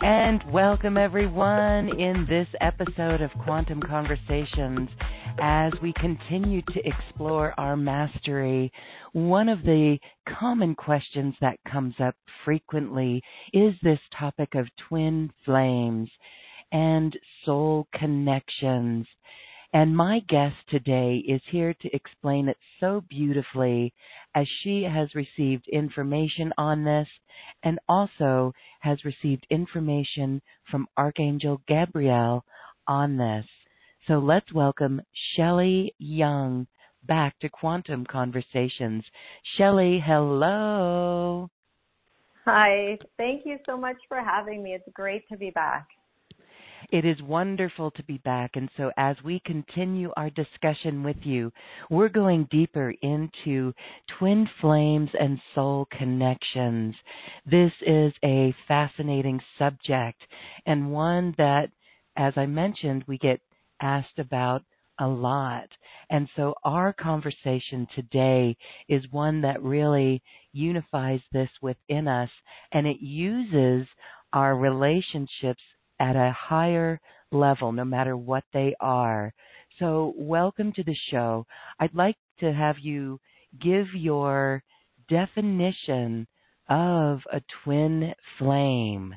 And welcome everyone in this episode of Quantum Conversations as we continue to explore our mastery, one of the common questions that comes up frequently is this topic of twin flames and soul connections. And my guest today is here to explain it so beautifully as she has received information on this and also has received information from Archangel Gabriel on this. So let's welcome Shelley Young back to Quantum Conversations. Shelley, hello. Hi. Thank you so much for having me. It's great to be back. It is wonderful to be back. And so, as we continue our discussion with you, we're going deeper into twin flames and soul connections. This is a fascinating subject and one that, as I mentioned, we get asked about a lot. And so our conversation today is one that really unifies this within us and it uses our relationships at a higher level, no matter what they are. So, welcome to the show. I'd like to have you give your definition of a twin flame.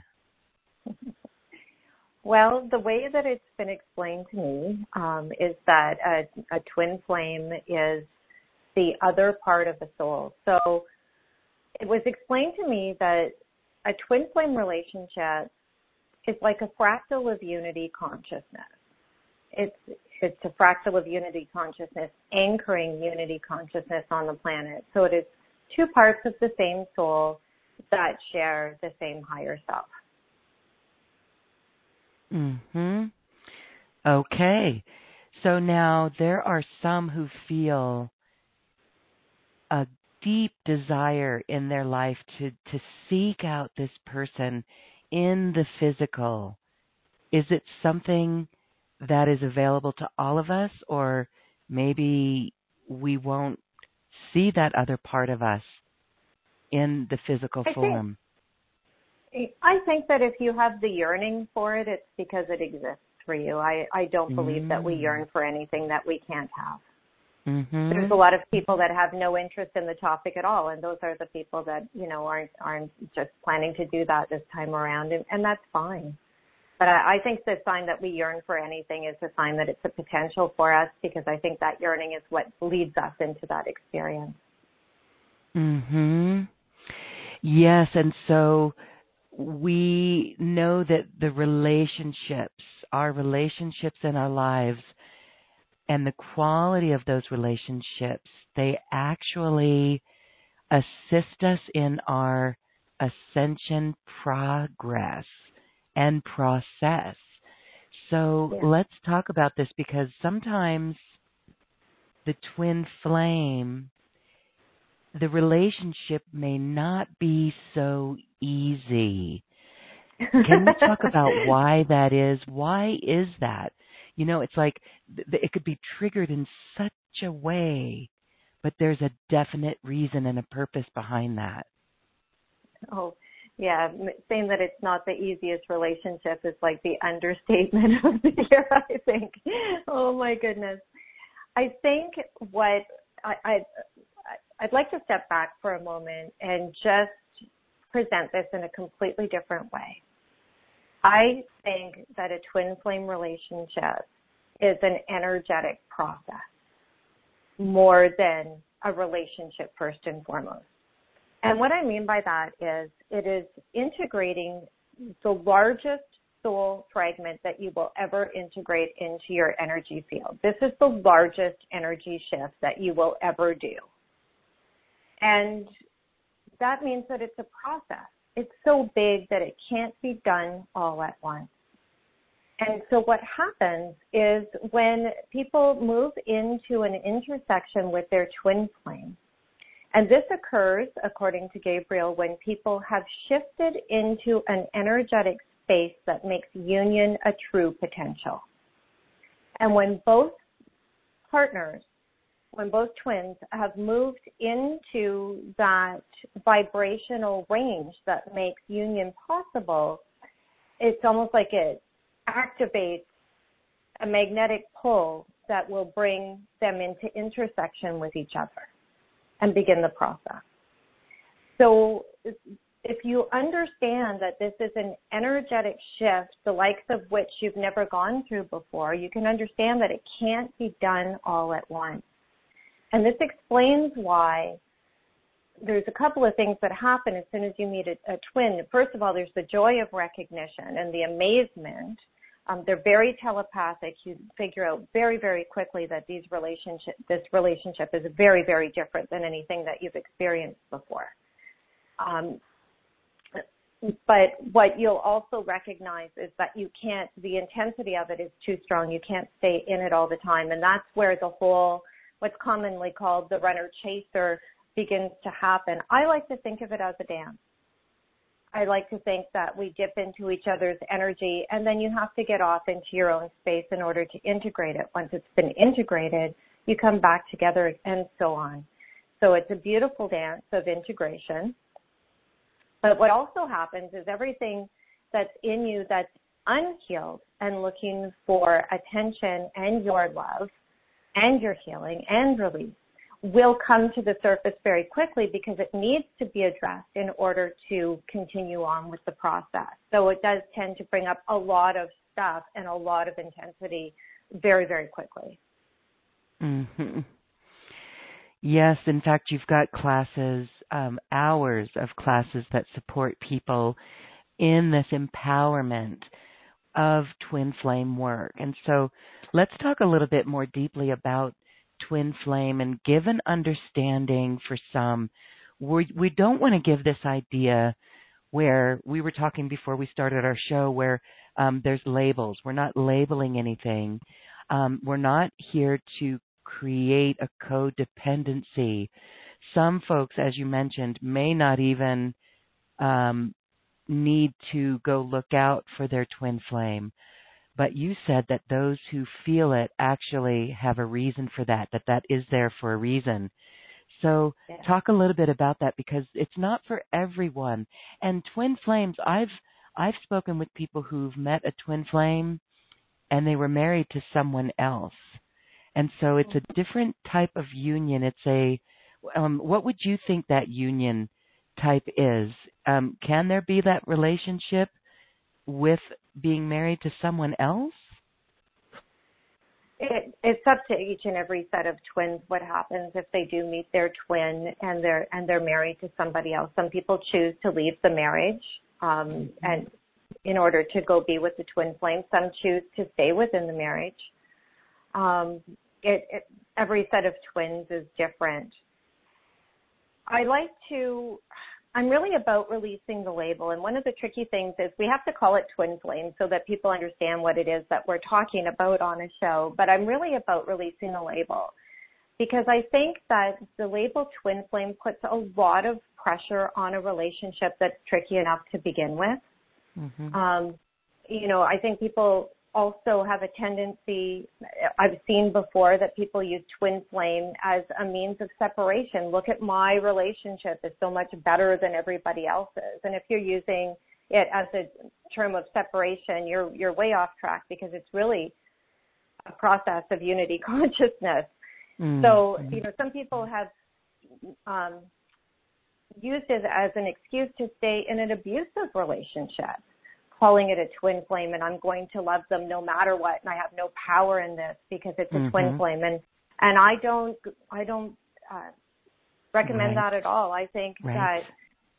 Well, the way that it's been explained to me um, is that a, a twin flame is the other part of the soul. So it was explained to me that a twin flame relationship is like a fractal of unity consciousness. It's it's a fractal of unity consciousness anchoring unity consciousness on the planet. So it is two parts of the same soul that share the same higher self. Mhm. Okay. So now there are some who feel a deep desire in their life to to seek out this person in the physical. Is it something that is available to all of us or maybe we won't see that other part of us in the physical I form? Think- I think that if you have the yearning for it, it's because it exists for you. I, I don't believe mm that we yearn mm. for anything that we can't have. Mm-hmm. There's a lot of people that have no interest in the topic at all, and those are the people that you know aren't aren't just planning to do that this time around, and, and that's fine. But I, I think the sign that we yearn for anything is a sign that it's a potential for us, because I think that yearning is what leads us into that experience. Mhm. Yes, and so we know that the relationships, our relationships in our lives, and the quality of those relationships, they actually assist us in our ascension progress and process. So yeah. let's talk about this because sometimes the twin flame, the relationship may not be so easy. Can we talk about why that is? Why is that? You know, it's like th- it could be triggered in such a way, but there's a definite reason and a purpose behind that. Oh, yeah, saying that it's not the easiest relationship is like the understatement of the year, I think. Oh my goodness. I think what I, I I'd like to step back for a moment and just present this in a completely different way. I think that a twin flame relationship is an energetic process more than a relationship first and foremost. And what I mean by that is it is integrating the largest soul fragment that you will ever integrate into your energy field. This is the largest energy shift that you will ever do. And that means that it's a process. It's so big that it can't be done all at once. And so what happens is when people move into an intersection with their twin flame, and this occurs, according to Gabriel, when people have shifted into an energetic space that makes union a true potential. And when both partners, when both twins have moved into that vibrational range that makes union possible, it's almost like it activates a magnetic pull that will bring them into intersection with each other and begin the process. So if you understand that this is an energetic shift, the likes of which you've never gone through before, you can understand that it can't be done all at once. And this explains why there's a couple of things that happen as soon as you meet a, a twin. First of all, there's the joy of recognition and the amazement um, they're very telepathic. You figure out very, very quickly that these relationship, this relationship is very, very different than anything that you've experienced before. Um, but what you'll also recognize is that you can't, the intensity of it is too strong. You can't stay in it all the time. And that's where the whole, what's commonly called the runner chaser begins to happen. I like to think of it as a dance. I like to think that we dip into each other's energy and then you have to get off into your own space in order to integrate it. Once it's been integrated, you come back together and so on. So it's a beautiful dance of integration. But what also happens is everything that's in you that's unhealed and looking for attention and your love and your healing and release will come to the surface very quickly because it needs to be addressed in order to continue on with the process. So it does tend to bring up a lot of stuff and a lot of intensity very, very quickly. Mm-hmm. Yes, in fact, you've got classes, um, hours of classes that support people in this empowerment of twin flame work. And so let's talk a little bit more deeply about twin flame and give an understanding for some. We, we don't want to give this idea where we were talking before we started our show where um, there's labels. We're not labeling anything. Um, we're not here to create a codependency. Some folks, as you mentioned, may not even um, need to go look out for their twin flame but you said that those who feel it actually have a reason for that, that that is there for a reason. So yeah. talk a little bit about that because it's not for everyone. And twin flames, I've I've spoken with people who've met a twin flame and they were married to someone else. And so it's a different type of union. It's a um, what would you think that union type is? Um, can there be that relationship with being married to someone else? It, it's up to each and every set of twins what happens if they do meet their twin and they're and they're married to somebody else. Some people choose to leave the marriage um, and in order to go be with the twin flame. Some choose to stay within the marriage. Um, it, it, every set of twins is different. I like to I'm really about releasing the label. And one of the tricky things is we have to call it twin flame so that people understand what it is that we're talking about on a show. But I'm really about releasing the label because I think that the label twin flame puts a lot of pressure on a relationship that's tricky enough to begin with. Mm-hmm. Um, you know, I think people also have a tendency, I've seen before that people use twin flame as a means of separation. Look at my relationship is so much better than everybody else's. And if you're using it as a term of separation, you're, you're way off track because it's really a process of unity consciousness. Mm-hmm. So, you know, some people have, um, used it as an excuse to stay in an abusive relationship calling it a twin flame and I'm going to love them no matter what and I have no power in this because it's a mm-hmm. twin flame and and I don't I don't uh, recommend right. that at all. I think right. that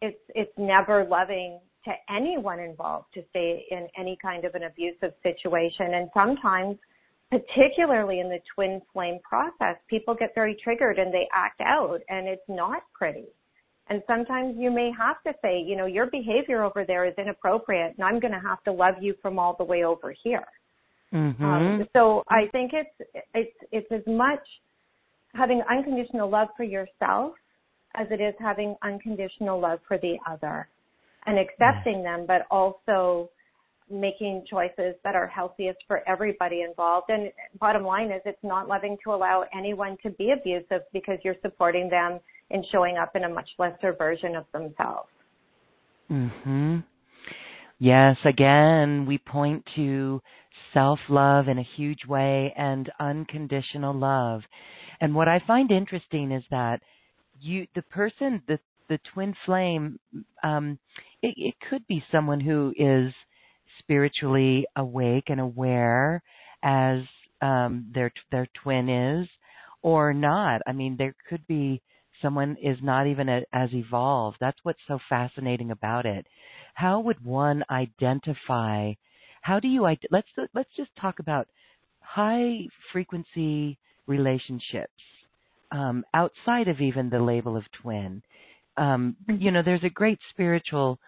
it's it's never loving to anyone involved to stay in any kind of an abusive situation and sometimes particularly in the twin flame process people get very triggered and they act out and it's not pretty and sometimes you may have to say, you know, your behavior over there is inappropriate and I'm going to have to love you from all the way over here. Mm-hmm. Um, so I think it's, it's, it's as much having unconditional love for yourself as it is having unconditional love for the other and accepting them, but also making choices that are healthiest for everybody involved. And bottom line is it's not loving to allow anyone to be abusive because you're supporting them in showing up in a much lesser version of themselves. Mhm. Yes, again, we point to self-love in a huge way and unconditional love. And what I find interesting is that you the person the the twin flame um it, it could be someone who is spiritually awake and aware as um their their twin is or not. I mean, there could be someone is not even a, as evolved. That's what's so fascinating about it. How would one identify? How do you? Let's let's just talk about high frequency relationships um, outside of even the label of twin. Um, mm-hmm. you know, there's a great spiritual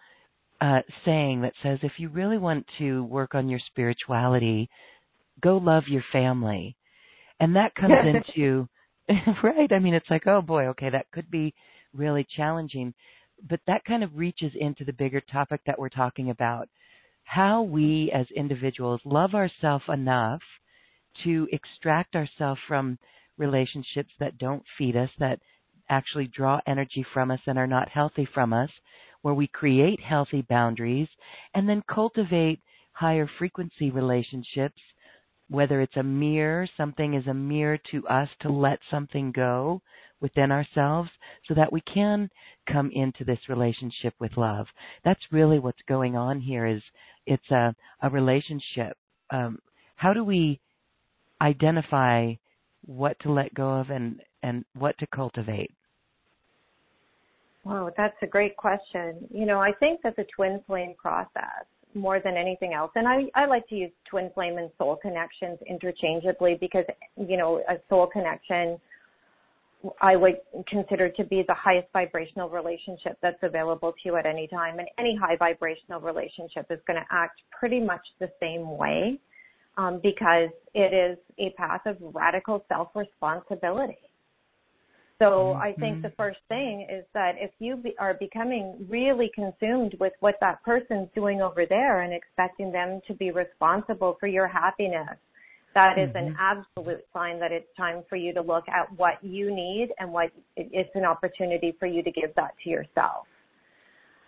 uh, saying that says, if you really want to work on your spirituality, go love your family, and that comes into right. I mean, it's like, oh boy, okay, that could be really challenging. But that kind of reaches into the bigger topic that we're talking about how we as individuals love ourselves enough to extract ourselves from relationships that don't feed us, that actually draw energy from us and are not healthy from us, where we create healthy boundaries and then cultivate higher frequency relationships whether it's a mirror, something is a mirror to us to let something go within ourselves so that we can come into this relationship with love. That's really what's going on here is it's a, a relationship. Um, how do we identify what to let go of and, and what to cultivate? Wow, that's a great question. You know, I think that the twin flame process more than anything else. And I, I like to use twin flame and soul connections interchangeably because, you know, a soul connection I would consider to be the highest vibrational relationship that's available to you at any time. And any high vibrational relationship is going to act pretty much the same way um, because it is a path of radical self responsibility. So mm-hmm. I think the first thing is that if you be, are becoming really consumed with what that person's doing over there and expecting them to be responsible for your happiness, that is mm-hmm. an absolute sign that it's time for you to look at what you need and what it's an opportunity for you to give that to yourself.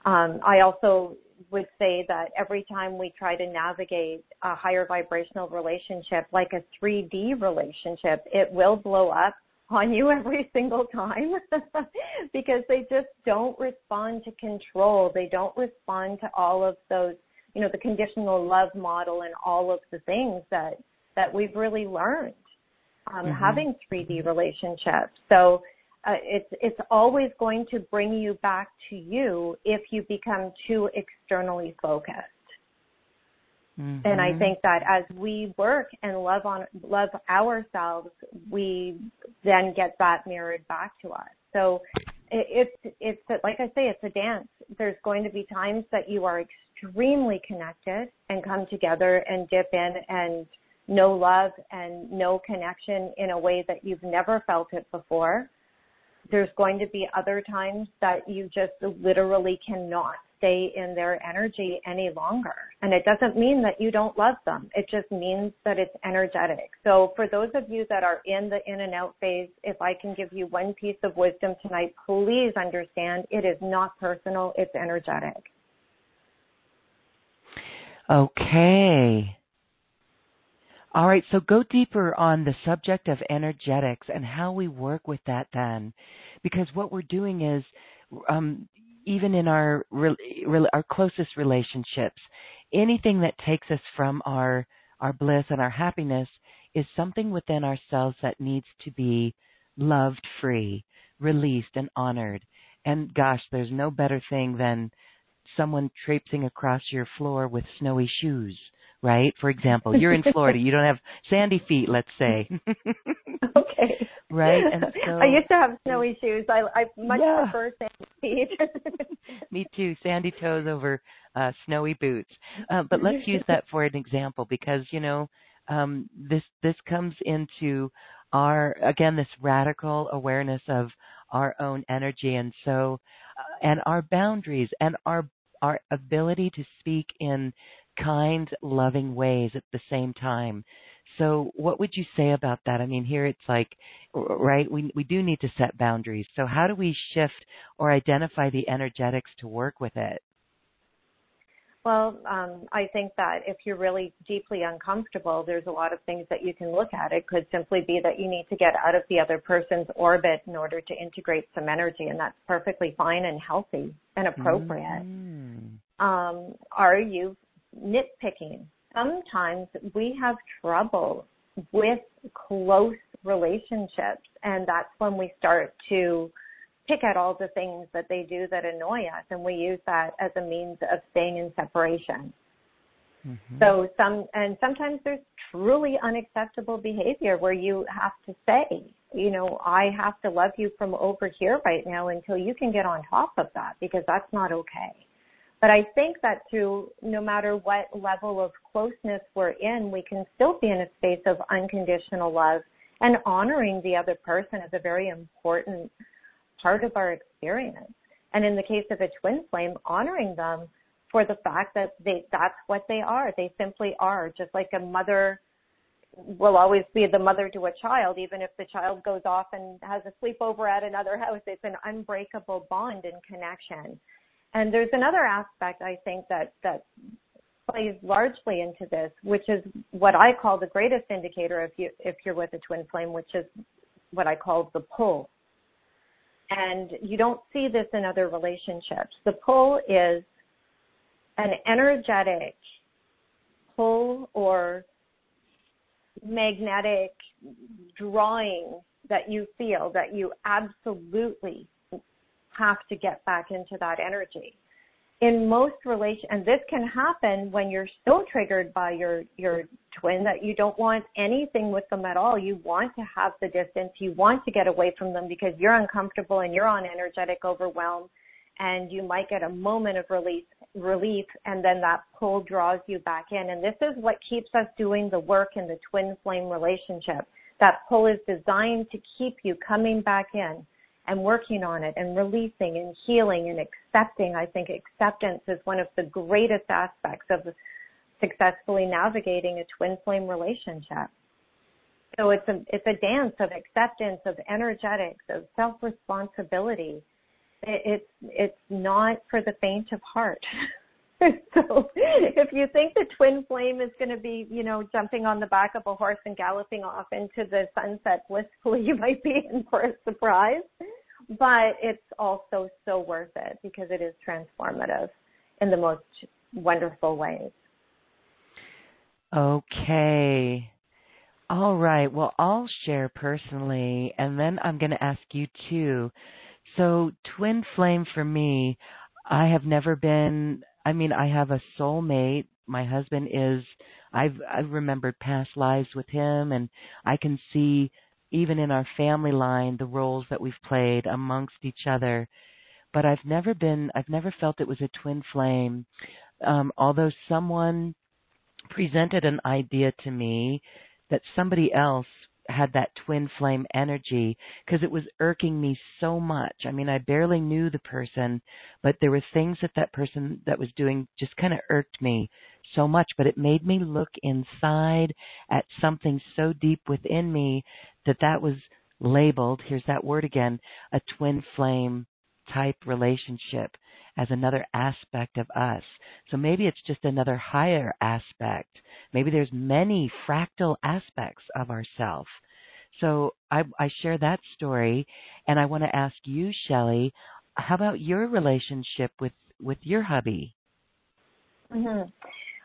Um, I also would say that every time we try to navigate a higher vibrational relationship, like a 3D relationship, it will blow up on you every single time because they just don't respond to control. They don't respond to all of those, you know, the conditional love model and all of the things that that we've really learned um, mm-hmm. having 3D relationships. So uh, it's it's always going to bring you back to you if you become too externally focused. Mm-hmm. And I mm-hmm. think that as we work and love on love ourselves, we then get that mirrored back to us. So it, it's it's like I say, it's a dance. There's going to be times that you are extremely connected and come together and dip in and know love and know connection in a way that you've never felt it before. there's going to be other times that you just literally cannot stay in their energy any longer. And it doesn't mean that you don't love them. It just means that it's energetic. So for those of you that are in the in and out phase, if I can give you one piece of wisdom tonight, please understand it is not personal, it's energetic. Okay. All right, so go deeper on the subject of energetics and how we work with that then. Because what we're doing is, um, even in our our closest relationships, anything that takes us from our our bliss and our happiness is something within ourselves that needs to be loved free, released and honored. And gosh, there's no better thing than someone traipsing across your floor with snowy shoes right? For example, you're in Florida, you don't have sandy feet, let's say. okay. Right? And so I used to have snowy shoes. I I much yeah. prefer sandy feet. Me too, sandy toes over uh snowy boots. Uh, but let's use that for an example because, you know, um this this comes into our again this radical awareness of our own energy and so uh, and our boundaries and our our ability to speak in kind, loving ways at the same time. So, what would you say about that? I mean, here it's like, right? We we do need to set boundaries. So, how do we shift or identify the energetics to work with it? Well, um, I think that if you're really deeply uncomfortable, there's a lot of things that you can look at. It could simply be that you need to get out of the other person's orbit in order to integrate some energy, and that's perfectly fine and healthy and appropriate. Mm. Um, are you nitpicking. Sometimes we have trouble with close relationships, and that's when we start to pick at all the things that they do that annoy us, and we use that as a means of staying in separation. Mm-hmm. So some and sometimes there's truly unacceptable behavior where you have to say, you know, I have to love you from over here right now until you can get on top of that because that's not okay. But I think that through no matter what level of closeness we're in, we can still be in a space of unconditional love and honoring the other person is a very important part of our experience. And in the case of a twin flame, honoring them for the fact that they, that's what they are. They simply are just like a mother will always be the mother to a child, even if the child goes off and has a sleepover at another house. It's an unbreakable bond and connection. And there's another aspect I think that that plays largely into this, which is what I call the greatest indicator if you if you're with a twin flame, which is what I call the pull. And you don't see this in other relationships. The pull is an energetic pull or magnetic drawing that you feel that you absolutely have to get back into that energy. In most relation, and this can happen when you're so triggered by your, your twin that you don't want anything with them at all. You want to have the distance. You want to get away from them because you're uncomfortable and you're on energetic overwhelm and you might get a moment of relief, relief and then that pull draws you back in. And this is what keeps us doing the work in the twin flame relationship. That pull is designed to keep you coming back in and working on it and releasing and healing and accepting. I think acceptance is one of the greatest aspects of successfully navigating a twin flame relationship. So it's a it's a dance of acceptance, of energetics, of self responsibility. It, it's it's not for the faint of heart. so if you think the twin flame is going to be, you know, jumping on the back of a horse and galloping off into the sunset blissfully, you might be in for a surprise. But it's also so worth it because it is transformative in the most wonderful ways. Okay. All right. Well, I'll share personally, and then I'm going to ask you too. So, twin flame for me, I have never been I mean, I have a soulmate. My husband is I've I've remembered past lives with him and I can see even in our family line the roles that we've played amongst each other. But I've never been I've never felt it was a twin flame. Um although someone presented an idea to me that somebody else had that twin flame energy because it was irking me so much. I mean, I barely knew the person, but there were things that that person that was doing just kind of irked me so much, but it made me look inside at something so deep within me that that was labeled, here's that word again, a twin flame type relationship as another aspect of us. So maybe it's just another higher aspect. Maybe there's many fractal aspects of ourself. So I, I share that story, and I want to ask you, Shelley, how about your relationship with with your hubby? Mm-hmm.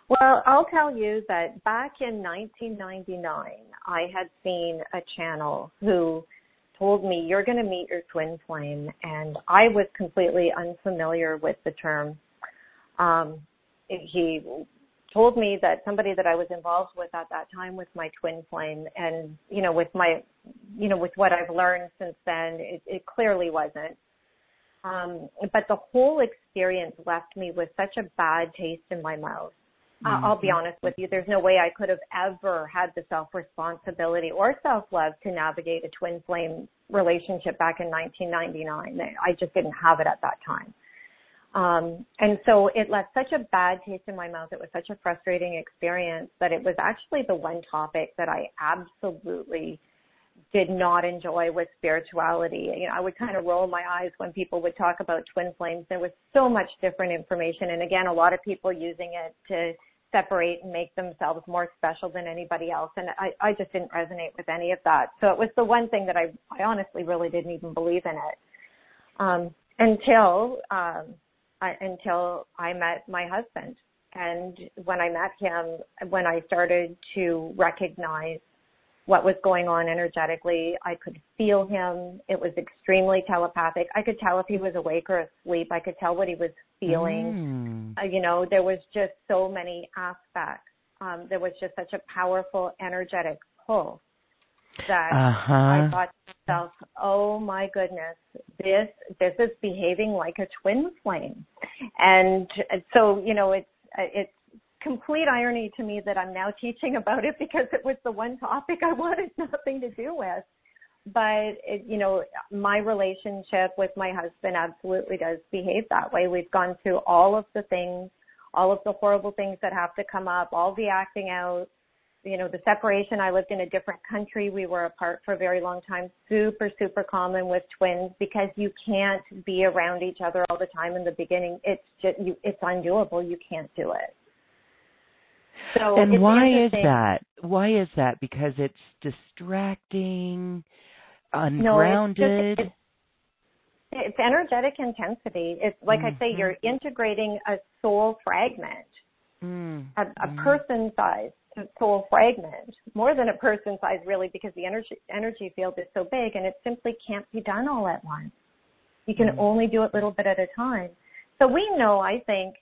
Well, I'll tell you that back in 1999, I had seen a channel who told me, You're going to meet your twin flame. And I was completely unfamiliar with the term. Um, he told me that somebody that I was involved with at that time was my twin flame. And, you know, with my, you know, with what I've learned since then, it, it clearly wasn't. Um, but the whole experience left me with such a bad taste in my mouth. Mm-hmm. I'll be honest with you, there's no way I could have ever had the self responsibility or self love to navigate a twin flame relationship back in 1999. I just didn't have it at that time. Um, and so it left such a bad taste in my mouth. It was such a frustrating experience that it was actually the one topic that I absolutely did not enjoy with spirituality. You know, I would kind of roll my eyes when people would talk about twin flames. There was so much different information. And again, a lot of people using it to separate and make themselves more special than anybody else. And I, I just didn't resonate with any of that. So it was the one thing that I, I honestly really didn't even believe in it. Um, until, um, I, until I met my husband. And when I met him, when I started to recognize what was going on energetically. I could feel him. It was extremely telepathic. I could tell if he was awake or asleep. I could tell what he was feeling. Mm. Uh, you know, there was just so many aspects. Um, there was just such a powerful energetic pull that uh-huh. I thought to myself, "Oh my goodness, this this is behaving like a twin flame," and so you know, it's it's complete irony to me that I'm now teaching about it because it was the one topic I wanted nothing to do with. But it, you know, my relationship with my husband absolutely does behave that way. We've gone through all of the things, all of the horrible things that have to come up, all the acting out, you know, the separation. I lived in a different country. We were apart for a very long time. Super, super common with twins because you can't be around each other all the time in the beginning. It's just, you, it's undoable. You can't do it. So and why is that? Why is that? Because it's distracting, ungrounded. No, it's, just, it's, it's energetic intensity. It's like mm-hmm. I say, you're mm-hmm. integrating a soul fragment, mm-hmm. a, a person size soul fragment, more than a person size really, because the energy energy field is so big, and it simply can't be done all at once. You can mm-hmm. only do it little bit at a time. So we know, I think,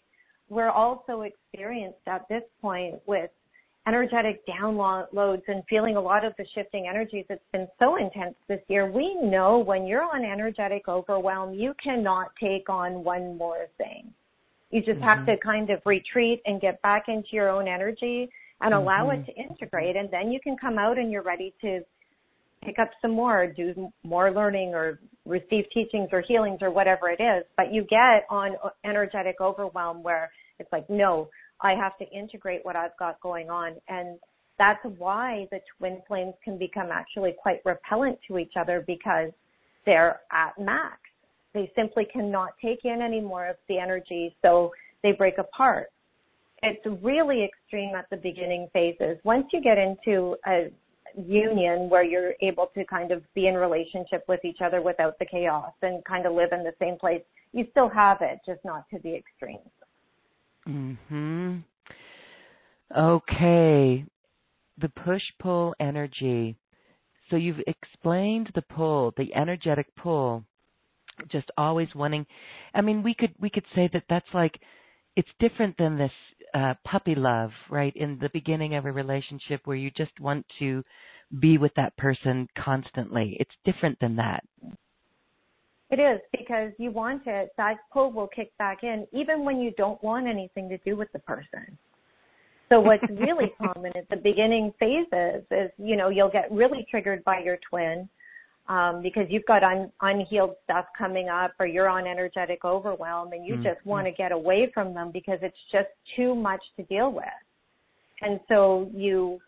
we're also experienced at this point with energetic downloads and feeling a lot of the shifting energies. It's been so intense this year. We know when you're on energetic overwhelm, you cannot take on one more thing. You just mm-hmm. have to kind of retreat and get back into your own energy and allow mm-hmm. it to integrate. And then you can come out and you're ready to pick up some more, do more learning or receive teachings or healings or whatever it is. But you get on energetic overwhelm where it's like, no, I have to integrate what I've got going on. And that's why the twin flames can become actually quite repellent to each other because they're at max. They simply cannot take in any more of the energy, so they break apart. It's really extreme at the beginning phases. Once you get into a union where you're able to kind of be in relationship with each other without the chaos and kind of live in the same place, you still have it, just not to the extremes. Mhm. Okay. The push pull energy. So you've explained the pull, the energetic pull, just always wanting I mean we could we could say that that's like it's different than this uh, puppy love, right? In the beginning of a relationship where you just want to be with that person constantly. It's different than that. It is because you want it. That pull will kick back in even when you don't want anything to do with the person. So what's really common at the beginning phases is, you know, you'll get really triggered by your twin um, because you've got un- unhealed stuff coming up or you're on energetic overwhelm and you mm-hmm. just want to get away from them because it's just too much to deal with. And so you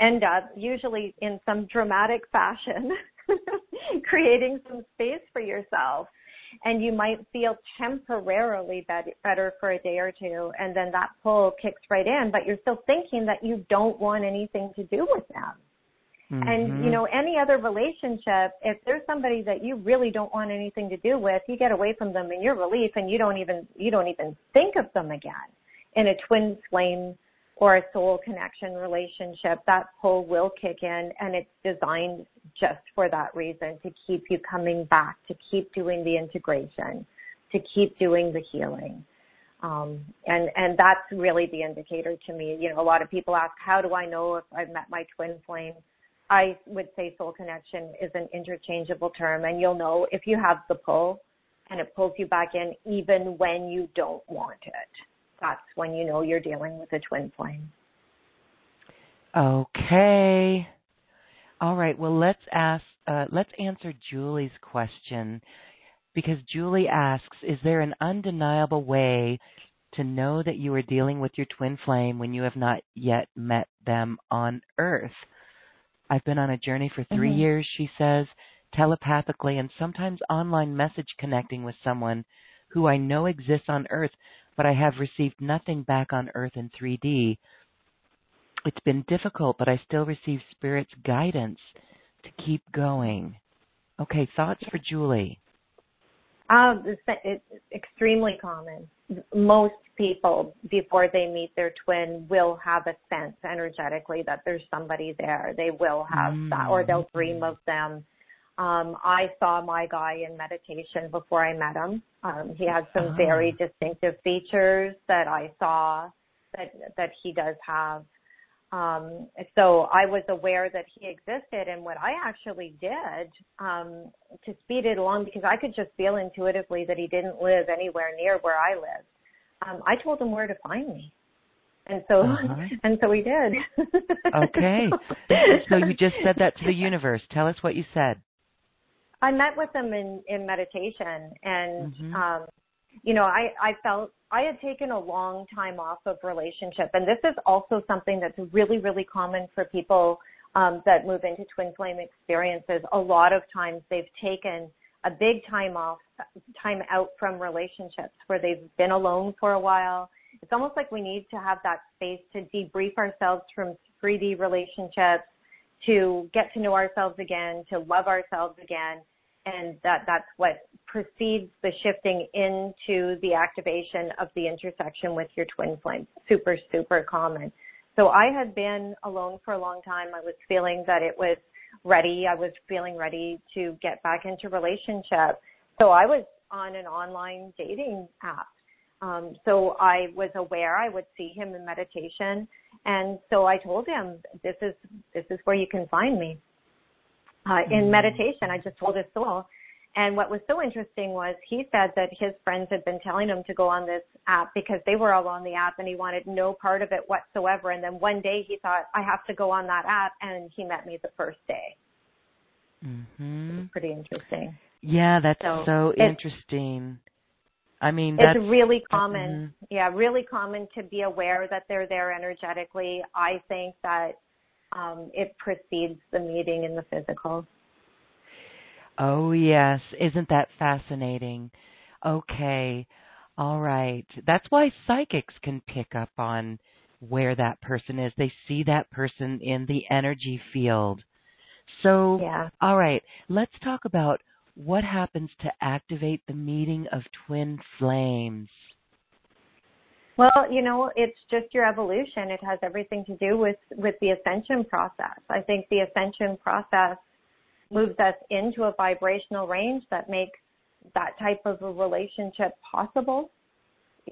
end up usually in some dramatic fashion creating some space for yourself and you might feel temporarily better for a day or two and then that pull kicks right in but you're still thinking that you don't want anything to do with them Mm-hmm. And you know, any other relationship, if there's somebody that you really don't want anything to do with, you get away from them in your relief and you don't even you don't even think of them again. In a twin flame or a soul connection relationship, that pull will kick in and it's designed just for that reason to keep you coming back, to keep doing the integration, to keep doing the healing. Um, and and that's really the indicator to me. You know, a lot of people ask, how do I know if I've met my twin flame? I would say soul connection is an interchangeable term, and you'll know if you have the pull and it pulls you back in even when you don't want it. That's when you know you're dealing with a twin flame. Okay. All right. Well, let's ask. Uh, let's answer Julie's question because Julie asks: Is there an undeniable way to know that you are dealing with your twin flame when you have not yet met them on Earth? I've been on a journey for 3 mm-hmm. years, she says, telepathically and sometimes online message connecting with someone who I know exists on Earth, but I have received nothing back on Earth in 3D. It's been difficult, but I still receive Spirit's guidance to keep going. Okay, thoughts for Julie? Um, it's extremely common. Most people, before they meet their twin, will have a sense energetically that there's somebody there. They will have mm. that, or they'll dream of them. Um, I saw my guy in meditation before I met him. Um, he had some oh. very distinctive features that I saw that that he does have. Um, so I was aware that he existed and what I actually did, um, to speed it along because I could just feel intuitively that he didn't live anywhere near where I lived. Um, I told him where to find me. And so, uh-huh. and so he did. okay. So you just said that to the universe. Tell us what you said. I met with him in, in meditation and, mm-hmm. um, you know, I, I felt I had taken a long time off of relationship, and this is also something that's really, really common for people um, that move into twin flame experiences. A lot of times they've taken a big time off, time out from relationships where they've been alone for a while. It's almost like we need to have that space to debrief ourselves from 3D relationships, to get to know ourselves again, to love ourselves again, and that that's what precedes the shifting into the activation of the intersection with your twin flame. Super, super common. So I had been alone for a long time. I was feeling that it was ready. I was feeling ready to get back into relationship. So I was on an online dating app. Um, so I was aware I would see him in meditation. And so I told him, this is, this is where you can find me. Uh, in mm-hmm. meditation, I just told his soul, and what was so interesting was he said that his friends had been telling him to go on this app because they were all on the app and he wanted no part of it whatsoever. And then one day he thought, I have to go on that app. And he met me the first day. Mm-hmm. pretty interesting. Yeah, that's so, so interesting. I mean, it's really common. Mm-hmm. Yeah, really common to be aware that they're there energetically. I think that um, it precedes the meeting in the physical. Oh, yes. Isn't that fascinating? Okay. All right. That's why psychics can pick up on where that person is. They see that person in the energy field. So, yeah. all right. Let's talk about what happens to activate the meeting of twin flames. Well, you know, it's just your evolution. It has everything to do with with the ascension process. I think the ascension process moves us into a vibrational range that makes that type of a relationship possible.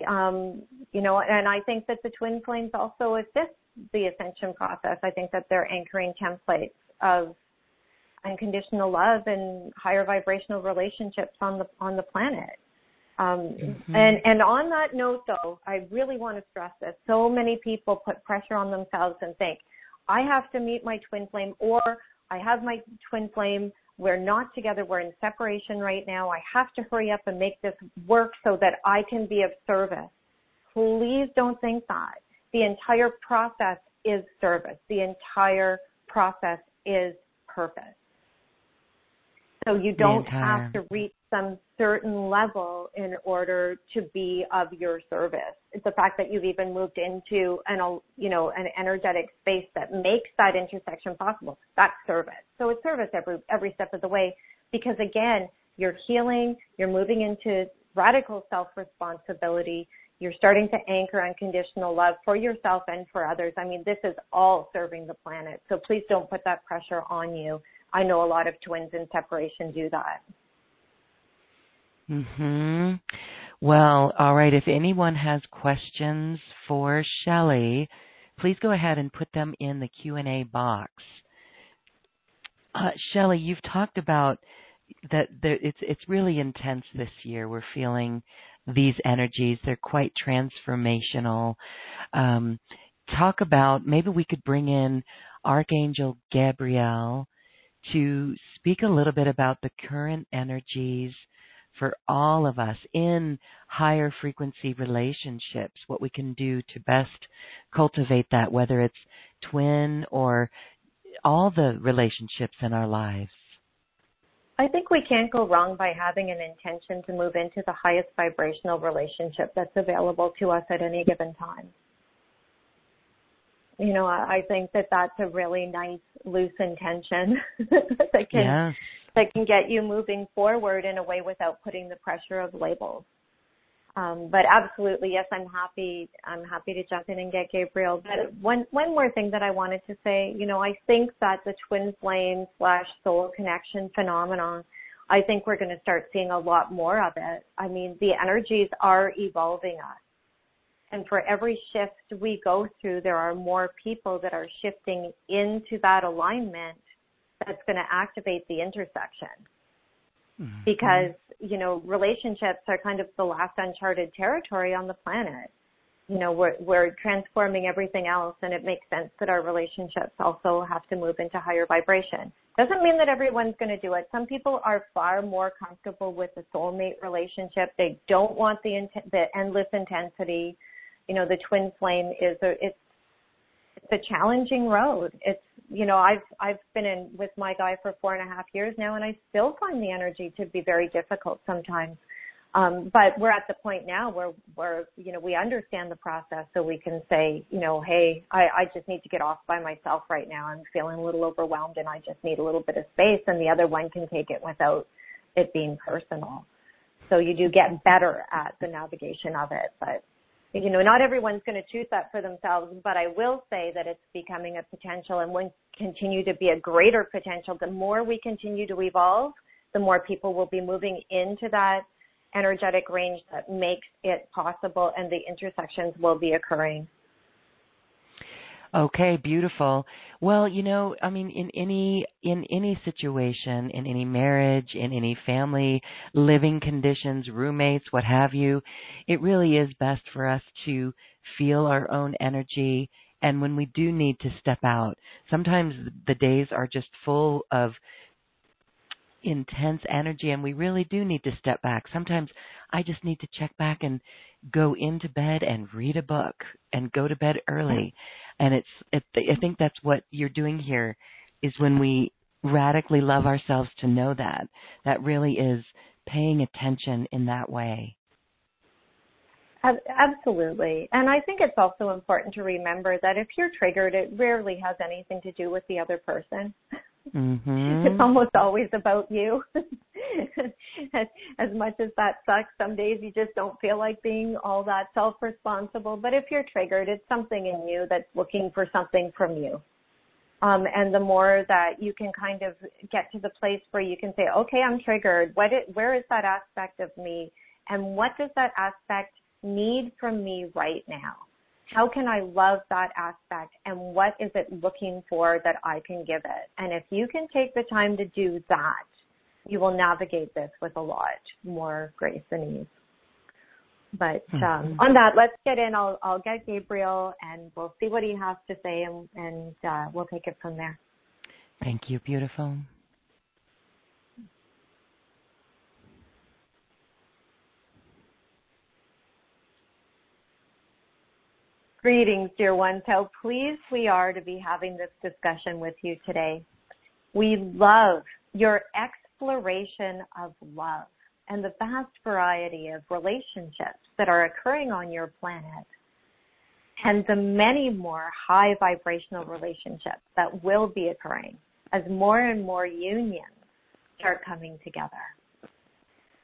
Um, you know, and I think that the twin flames also assist the ascension process. I think that they're anchoring templates of unconditional love and higher vibrational relationships on the on the planet. Um, mm-hmm. And and on that note, though, I really want to stress this. So many people put pressure on themselves and think, I have to meet my twin flame, or I have my twin flame. We're not together. We're in separation right now. I have to hurry up and make this work so that I can be of service. Please don't think that. The entire process is service. The entire process is purpose. So you don't have to reach some certain level in order to be of your service. It's the fact that you've even moved into an, you know, an energetic space that makes that intersection possible. That's service. So it's service every, every step of the way because again, you're healing, you're moving into radical self-responsibility, you're starting to anchor unconditional love for yourself and for others. I mean, this is all serving the planet. So please don't put that pressure on you. I know a lot of twins in separation do that. Mhm. Well, all right, if anyone has questions for Shelley, please go ahead and put them in the Q&A box. Uh, Shelley, you've talked about that there, it's it's really intense this year. We're feeling these energies; they're quite transformational. Um, talk about maybe we could bring in Archangel Gabriel to speak a little bit about the current energies for all of us in higher frequency relationships, what we can do to best cultivate that, whether it's twin or all the relationships in our lives. I think we can't go wrong by having an intention to move into the highest vibrational relationship that's available to us at any given time you know, I think that that's a really nice loose intention that can yes. that can get you moving forward in a way without putting the pressure of labels. Um, but absolutely, yes, I'm happy. I'm happy to jump in and get Gabriel. But one one more thing that I wanted to say, you know, I think that the twin flame slash soul connection phenomenon, I think we're going to start seeing a lot more of it. I mean, the energies are evolving us and for every shift we go through, there are more people that are shifting into that alignment that's going to activate the intersection. Mm-hmm. Because, you know, relationships are kind of the last uncharted territory on the planet. You know, we're, we're transforming everything else and it makes sense that our relationships also have to move into higher vibration. Doesn't mean that everyone's going to do it. Some people are far more comfortable with the soulmate relationship. They don't want the, the endless intensity you know, the twin flame is a, it's, it's a challenging road. It's, you know, I've, I've been in with my guy for four and a half years now and I still find the energy to be very difficult sometimes. Um, but we're at the point now where, where, you know, we understand the process so we can say, you know, hey, I, I just need to get off by myself right now. I'm feeling a little overwhelmed and I just need a little bit of space and the other one can take it without it being personal. So you do get better at the navigation of it, but you know, not everyone's going to choose that for themselves, but I will say that it's becoming a potential and will continue to be a greater potential. The more we continue to evolve, the more people will be moving into that energetic range that makes it possible and the intersections will be occurring. Okay, beautiful. Well, you know, I mean in any in any situation, in any marriage, in any family living conditions, roommates, what have you, it really is best for us to feel our own energy and when we do need to step out, sometimes the days are just full of intense energy and we really do need to step back. Sometimes I just need to check back and go into bed and read a book and go to bed early and it's it, I think that's what you're doing here is when we radically love ourselves to know that that really is paying attention in that way. Absolutely. And I think it's also important to remember that if you're triggered, it rarely has anything to do with the other person. Mm-hmm. It's almost always about you. as, much as that sucks, some days you just don't feel like being all that self-responsible. But if you're triggered, it's something in you that's looking for something from you. Um, and the more that you can kind of get to the place where you can say, okay, I'm triggered. What it, where is that aspect of me? And what does that aspect need from me right now? how can I love that aspect and what is it looking for that I can give it? And if you can take the time to do that, you will navigate this with a lot more grace and ease. But um, mm-hmm. on that, let's get in. I'll I'll get Gabriel, and we'll see what he has to say, and and uh, we'll take it from there. Thank you. Beautiful. Greetings, dear ones. How pleased we are to be having this discussion with you today. We love your exploration of love and the vast variety of relationships that are occurring on your planet and the many more high vibrational relationships that will be occurring as more and more unions start coming together.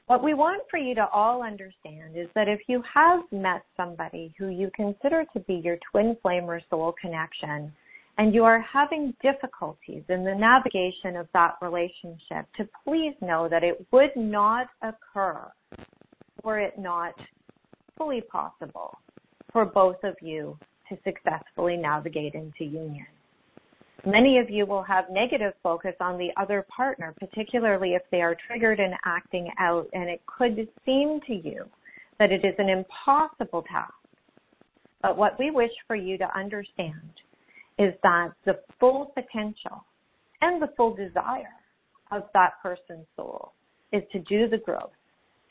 What we want for you to all understand is that if you have met somebody who you consider to be your twin flame or soul connection, and you are having difficulties in the navigation of that relationship, to please know that it would not occur were it not fully possible for both of you to successfully navigate into union. Many of you will have negative focus on the other partner, particularly if they are triggered and acting out, and it could seem to you that it is an impossible task. But what we wish for you to understand is that the full potential and the full desire of that person's soul is to do the growth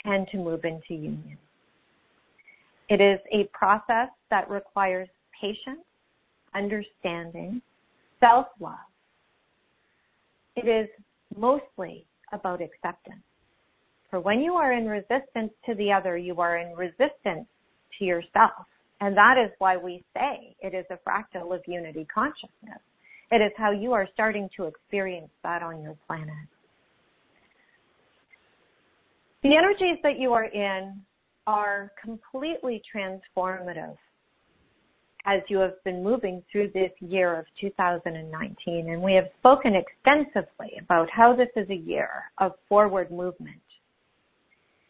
and to move into union. It is a process that requires patience, understanding, self love. It is mostly about acceptance. For when you are in resistance to the other, you are in resistance to yourself. And that is why we say it is a fractal of unity consciousness. It is how you are starting to experience that on your planet. The energies that you are in are completely transformative as you have been moving through this year of 2019. And we have spoken extensively about how this is a year of forward movement.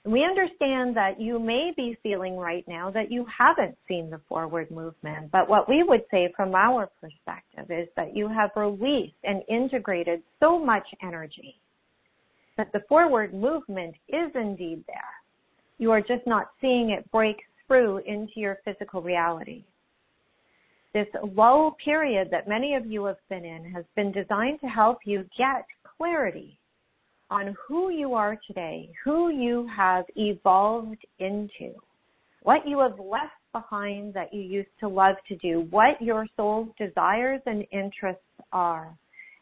We understand that you may be feeling right now that you haven't seen the forward movement. But what we would say from our perspective is that you have released and integrated so much energy that the forward movement is indeed there. You are just not seeing it break through into your physical reality. This lull period that many of you have been in has been designed to help you get clarity on who you are today, who you have evolved into, what you have left behind that you used to love to do, what your soul's desires and interests are,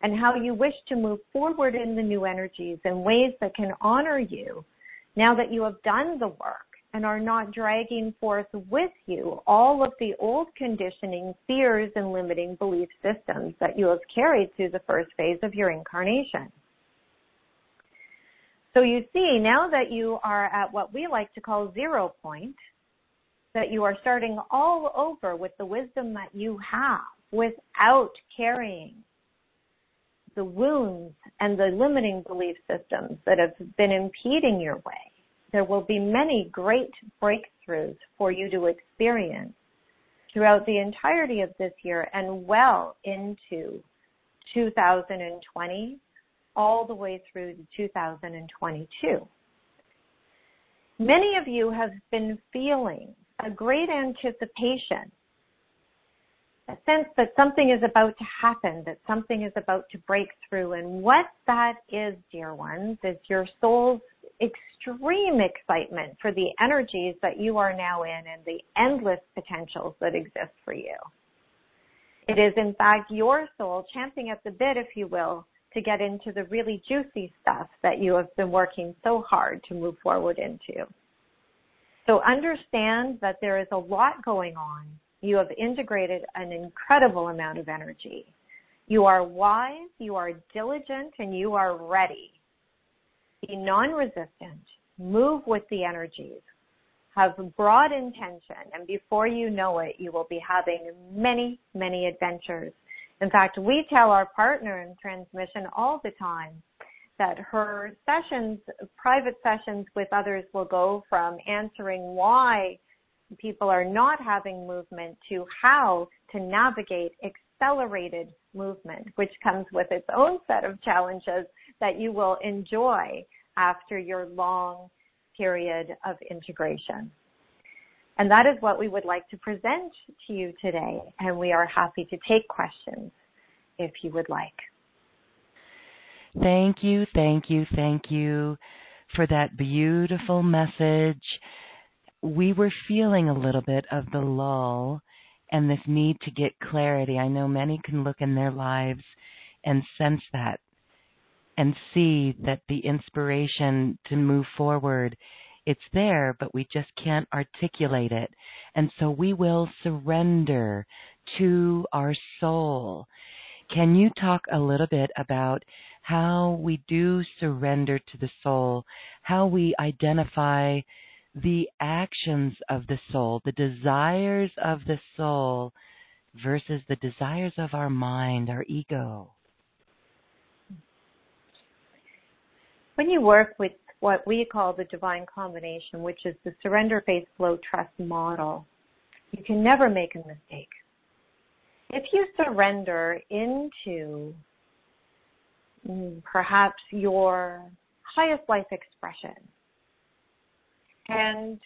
and how you wish to move forward in the new energies in ways that can honor you now that you have done the work and are not dragging forth with you all of the old conditioning, fears, and limiting belief systems that you have carried through the first phase of your incarnation. So you see, now that you are at what we like to call zero point, that you are starting all over with the wisdom that you have without carrying the wounds and the limiting belief systems that have been impeding your way. There will be many great breakthroughs for you to experience throughout the entirety of this year and well into 2020 all the way through to 2022. Many of you have been feeling a great anticipation, a sense that something is about to happen, that something is about to break through. And what that is, dear ones, is your soul's extreme excitement for the energies that you are now in and the endless potentials that exist for you. It is in fact your soul champing at the bit, if you will, to get into the really juicy stuff that you have been working so hard to move forward into. So understand that there is a lot going on. You have integrated an incredible amount of energy. You are wise, you are diligent, and you are ready be non-resistant, move with the energies, have broad intention, and before you know it, you will be having many, many adventures. In fact, we tell our partner in transmission all the time that her sessions, private sessions with others will go from answering why people are not having movement to how to navigate accelerated movement, which comes with its own set of challenges that you will enjoy after your long period of integration. And that is what we would like to present to you today. And we are happy to take questions if you would like. Thank you, thank you, thank you for that beautiful message. We were feeling a little bit of the lull and this need to get clarity. I know many can look in their lives and sense that and see that the inspiration to move forward it's there, but we just can't articulate it. And so we will surrender to our soul. Can you talk a little bit about how we do surrender to the soul, how we identify the actions of the soul, the desires of the soul versus the desires of our mind, our ego? When you work with what we call the divine combination, which is the surrender, faith, flow, trust model, you can never make a mistake. If you surrender into mm, perhaps your highest life expression and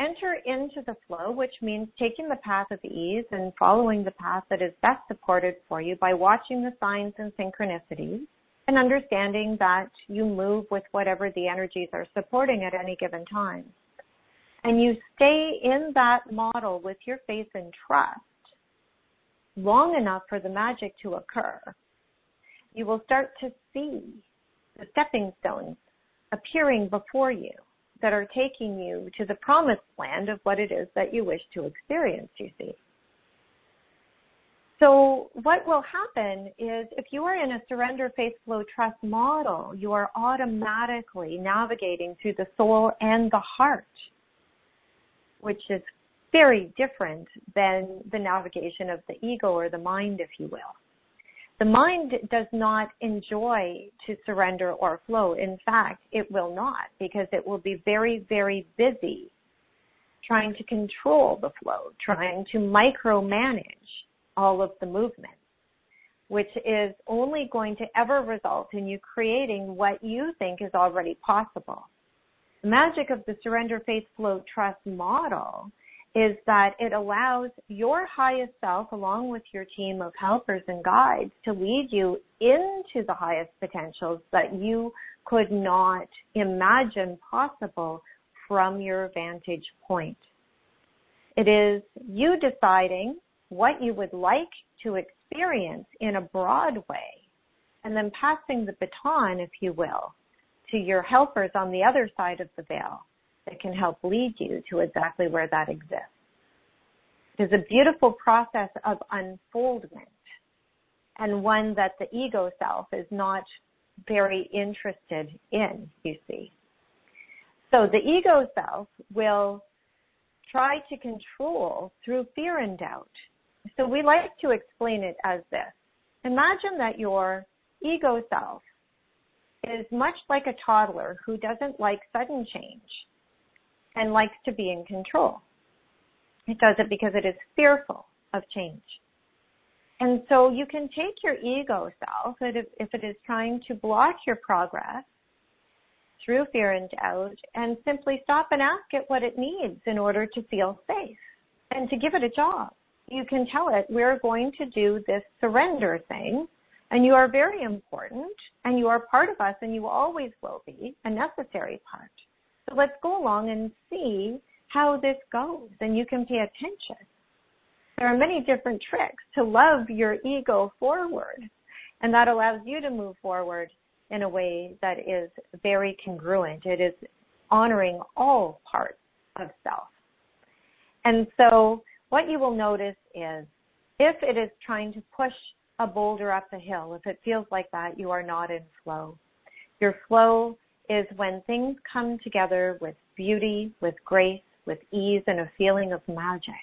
enter into the flow, which means taking the path of ease and following the path that is best supported for you by watching the signs and synchronicities, and understanding that you move with whatever the energies are supporting at any given time. And you stay in that model with your faith and trust long enough for the magic to occur. You will start to see the stepping stones appearing before you that are taking you to the promised land of what it is that you wish to experience, you see. So what will happen is if you are in a surrender, faith, flow, trust model, you are automatically navigating through the soul and the heart, which is very different than the navigation of the ego or the mind, if you will. The mind does not enjoy to surrender or flow. In fact, it will not because it will be very, very busy trying to control the flow, trying to micromanage all of the movement, which is only going to ever result in you creating what you think is already possible. The magic of the surrender, faith, flow, trust model is that it allows your highest self along with your team of helpers and guides to lead you into the highest potentials that you could not imagine possible from your vantage point. It is you deciding what you would like to experience in a broad way, and then passing the baton, if you will, to your helpers on the other side of the veil that can help lead you to exactly where that exists. It is a beautiful process of unfoldment and one that the ego self is not very interested in, you see. So the ego self will try to control through fear and doubt so we like to explain it as this. Imagine that your ego self is much like a toddler who doesn't like sudden change and likes to be in control. It does it because it is fearful of change. And so you can take your ego self, if it is trying to block your progress through fear and doubt, and simply stop and ask it what it needs in order to feel safe and to give it a job you can tell it, we're going to do this surrender thing, and you are very important, and you are part of us, and you always will be a necessary part. So let's go along and see how this goes, and you can pay attention. There are many different tricks to love your ego forward, and that allows you to move forward in a way that is very congruent. It is honoring all parts of self. And so what you will notice is if it is trying to push a boulder up the hill, if it feels like that, you are not in flow. Your flow is when things come together with beauty, with grace, with ease, and a feeling of magic.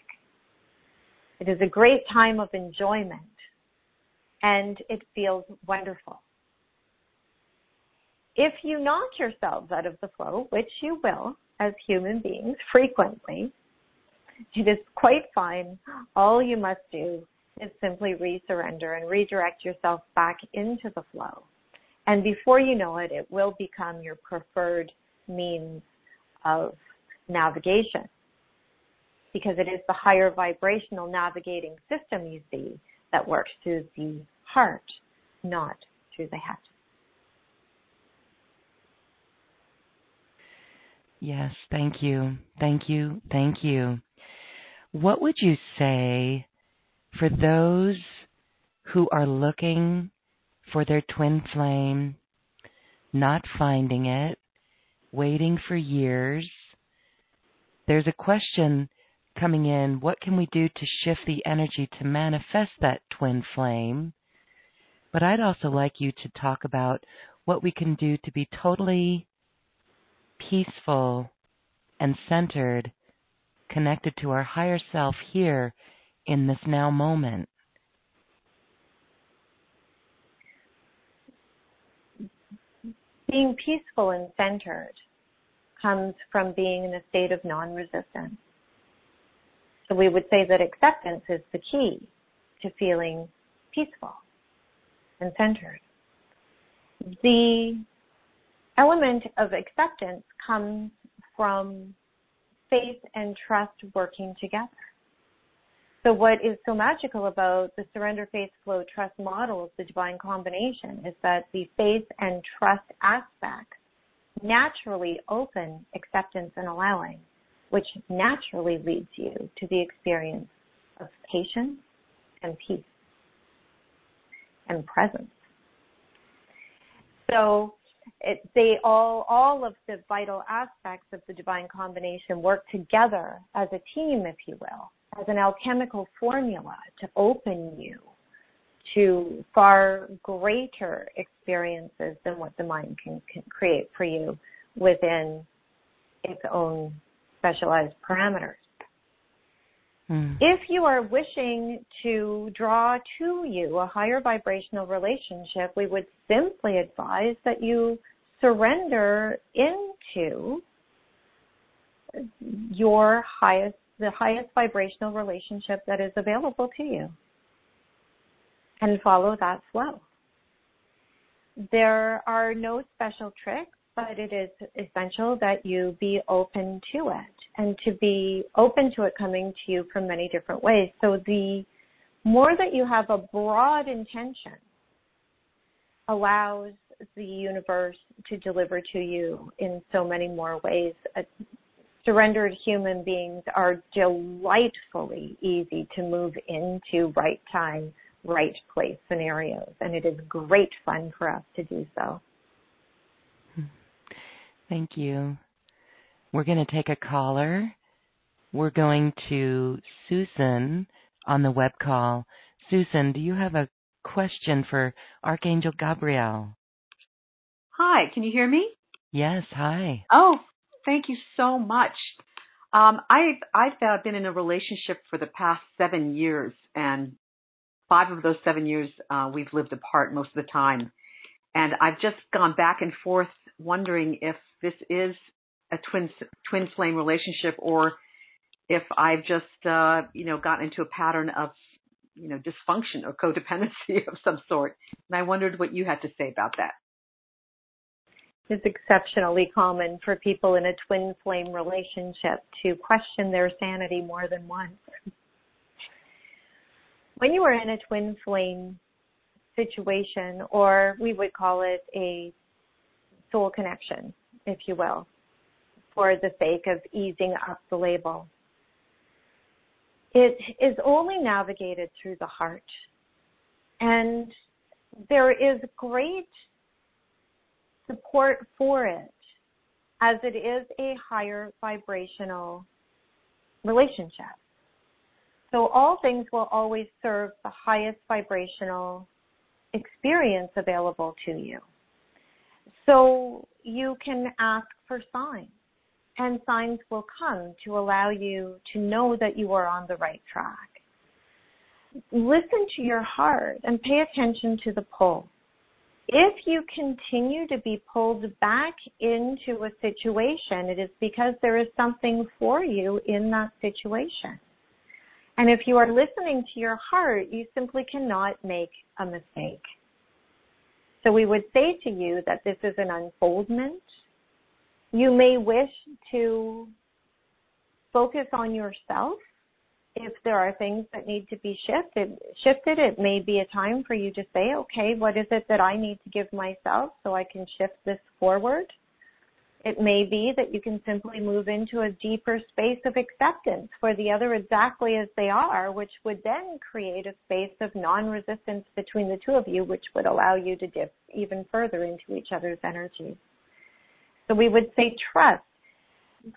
It is a great time of enjoyment and it feels wonderful. If you knock yourselves out of the flow, which you will as human beings frequently, it is quite fine. All you must do is simply resurrender and redirect yourself back into the flow. And before you know it, it will become your preferred means of navigation. because it is the higher vibrational navigating system you see that works through the heart, not through the head. Yes, thank you. Thank you. Thank you. What would you say for those who are looking for their twin flame, not finding it, waiting for years? There's a question coming in what can we do to shift the energy to manifest that twin flame? But I'd also like you to talk about what we can do to be totally peaceful and centered, connected to our higher self here in this now moment. Being peaceful and centered comes from being in a state of non resistance. So we would say that acceptance is the key to feeling peaceful and centered. The element of acceptance comes from faith and trust working together. So what is so magical about the surrender faith flow trust model of the divine combination is that the faith and trust aspects naturally open acceptance and allowing, which naturally leads you to the experience of patience and peace and presence. So it, they all, all of the vital aspects of the divine combination work together as a team, if you will, as an alchemical formula to open you to far greater experiences than what the mind can, can create for you within its own specialized parameters. Mm. If you are wishing to draw to you a higher vibrational relationship, we would simply advise that you surrender into your highest, the highest vibrational relationship that is available to you and follow that flow. There are no special tricks, but it is essential that you be open to it and to be open to it coming to you from many different ways. So the more that you have a broad intention allows the universe to deliver to you in so many more ways. Surrendered human beings are delightfully easy to move into right time, right place scenarios, and it is great fun for us to do so. Thank you. We're going to take a caller. We're going to Susan on the web call. Susan, do you have a question for Archangel Gabriel? Hi, can you hear me? Yes, hi. Oh, thank you so much. Um, I've I've uh, been in a relationship for the past seven years, and five of those seven years uh, we've lived apart most of the time. And I've just gone back and forth, wondering if this is a twin twin flame relationship, or if I've just uh, you know gotten into a pattern of you know dysfunction or codependency of some sort. And I wondered what you had to say about that. It's exceptionally common for people in a twin flame relationship to question their sanity more than once. When you are in a twin flame situation, or we would call it a soul connection, if you will, for the sake of easing up the label, it is only navigated through the heart. And there is great support for it as it is a higher vibrational relationship. So all things will always serve the highest vibrational experience available to you. So you can ask for signs and signs will come to allow you to know that you are on the right track. Listen to your heart and pay attention to the pull if you continue to be pulled back into a situation, it is because there is something for you in that situation. And if you are listening to your heart, you simply cannot make a mistake. So we would say to you that this is an unfoldment. You may wish to focus on yourself. If there are things that need to be shifted, shifted, it may be a time for you to say, okay, what is it that I need to give myself so I can shift this forward? It may be that you can simply move into a deeper space of acceptance for the other exactly as they are, which would then create a space of non-resistance between the two of you, which would allow you to dip even further into each other's energy. So we would say trust.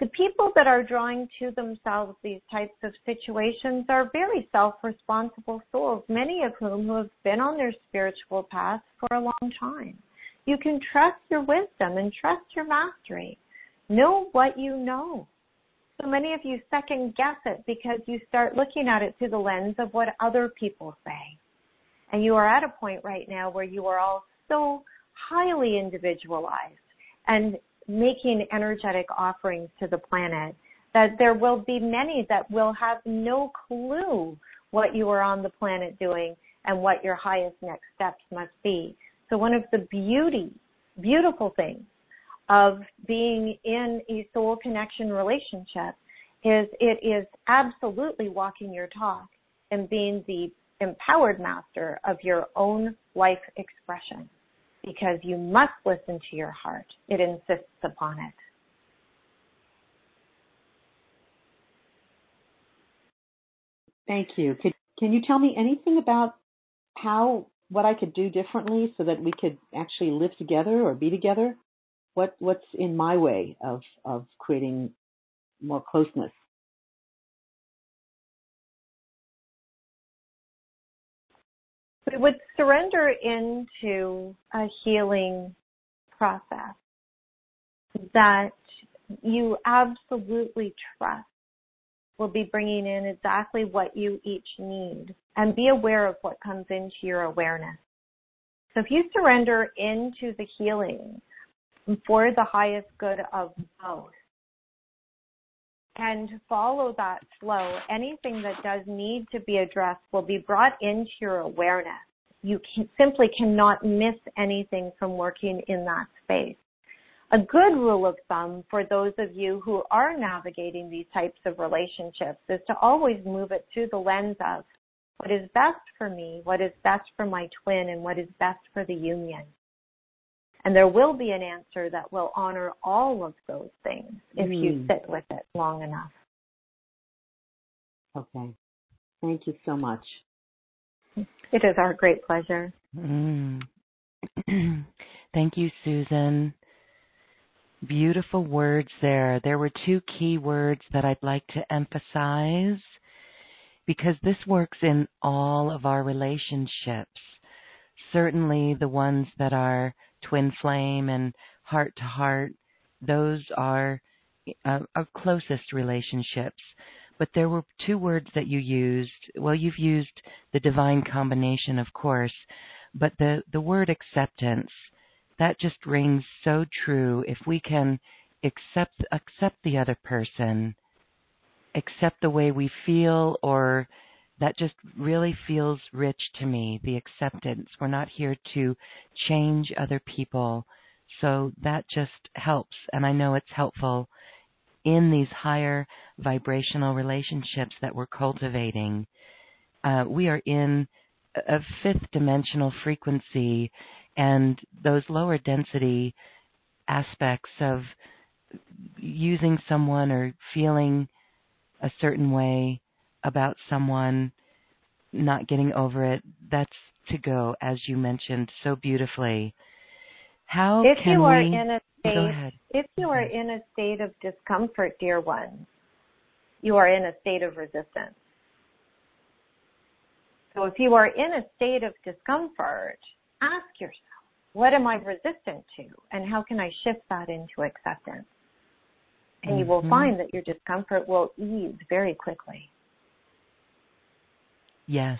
The people that are drawing to themselves these types of situations are very self-responsible souls, many of whom who have been on their spiritual path for a long time. You can trust your wisdom and trust your mastery. Know what you know. So many of you second guess it because you start looking at it through the lens of what other people say. And you are at a point right now where you are all so highly individualized and making energetic offerings to the planet that there will be many that will have no clue what you are on the planet doing and what your highest next steps must be. So one of the beauty, beautiful things of being in a soul connection relationship is it is absolutely walking your talk and being the empowered master of your own life expression because you must listen to your heart. It insists upon it. Thank you. Could, can you tell me anything about how what I could do differently so that we could actually live together or be together? What what's in my way of of creating more closeness? We would surrender into a healing process that you absolutely trust will be bringing in exactly what you each need and be aware of what comes into your awareness. So if you surrender into the healing for the highest good of both and follow that flow, anything that does need to be addressed will be brought into your awareness. You can, simply cannot miss anything from working in that space a good rule of thumb for those of you who are navigating these types of relationships is to always move it through the lens of what is best for me, what is best for my twin, and what is best for the union. And there will be an answer that will honor all of those things if mm. you sit with it long enough. Okay. Thank you so much. It is our great pleasure. Mm. Thank you, Susan. Beautiful words there. There were two key words that I'd like to emphasize because this works in all of our relationships. Certainly the ones that are twin flame and heart to heart, those are uh, our closest relationships. But there were two words that you used. Well, you've used the divine combination, of course, but the, the word acceptance that just rings so true. If we can accept accept the other person, accept the way we feel or that just really feels rich to me, the acceptance. We're not here to change other people. So that just helps. And I know it's helpful in these higher vibrational relationships that we're cultivating. Uh, we are in a fifth dimensional frequency and those lower density aspects of using someone or feeling a certain way about someone, not getting over it, that's to go, as you mentioned so beautifully. How if can you are we, in a state, if you are in a state of discomfort, dear ones, you are in a state of resistance. So if you are in a state of discomfort, ask yourself, what am I resistant to? And how can I shift that into acceptance? And mm-hmm. you will mm-hmm. find that your discomfort will ease very quickly. Yes.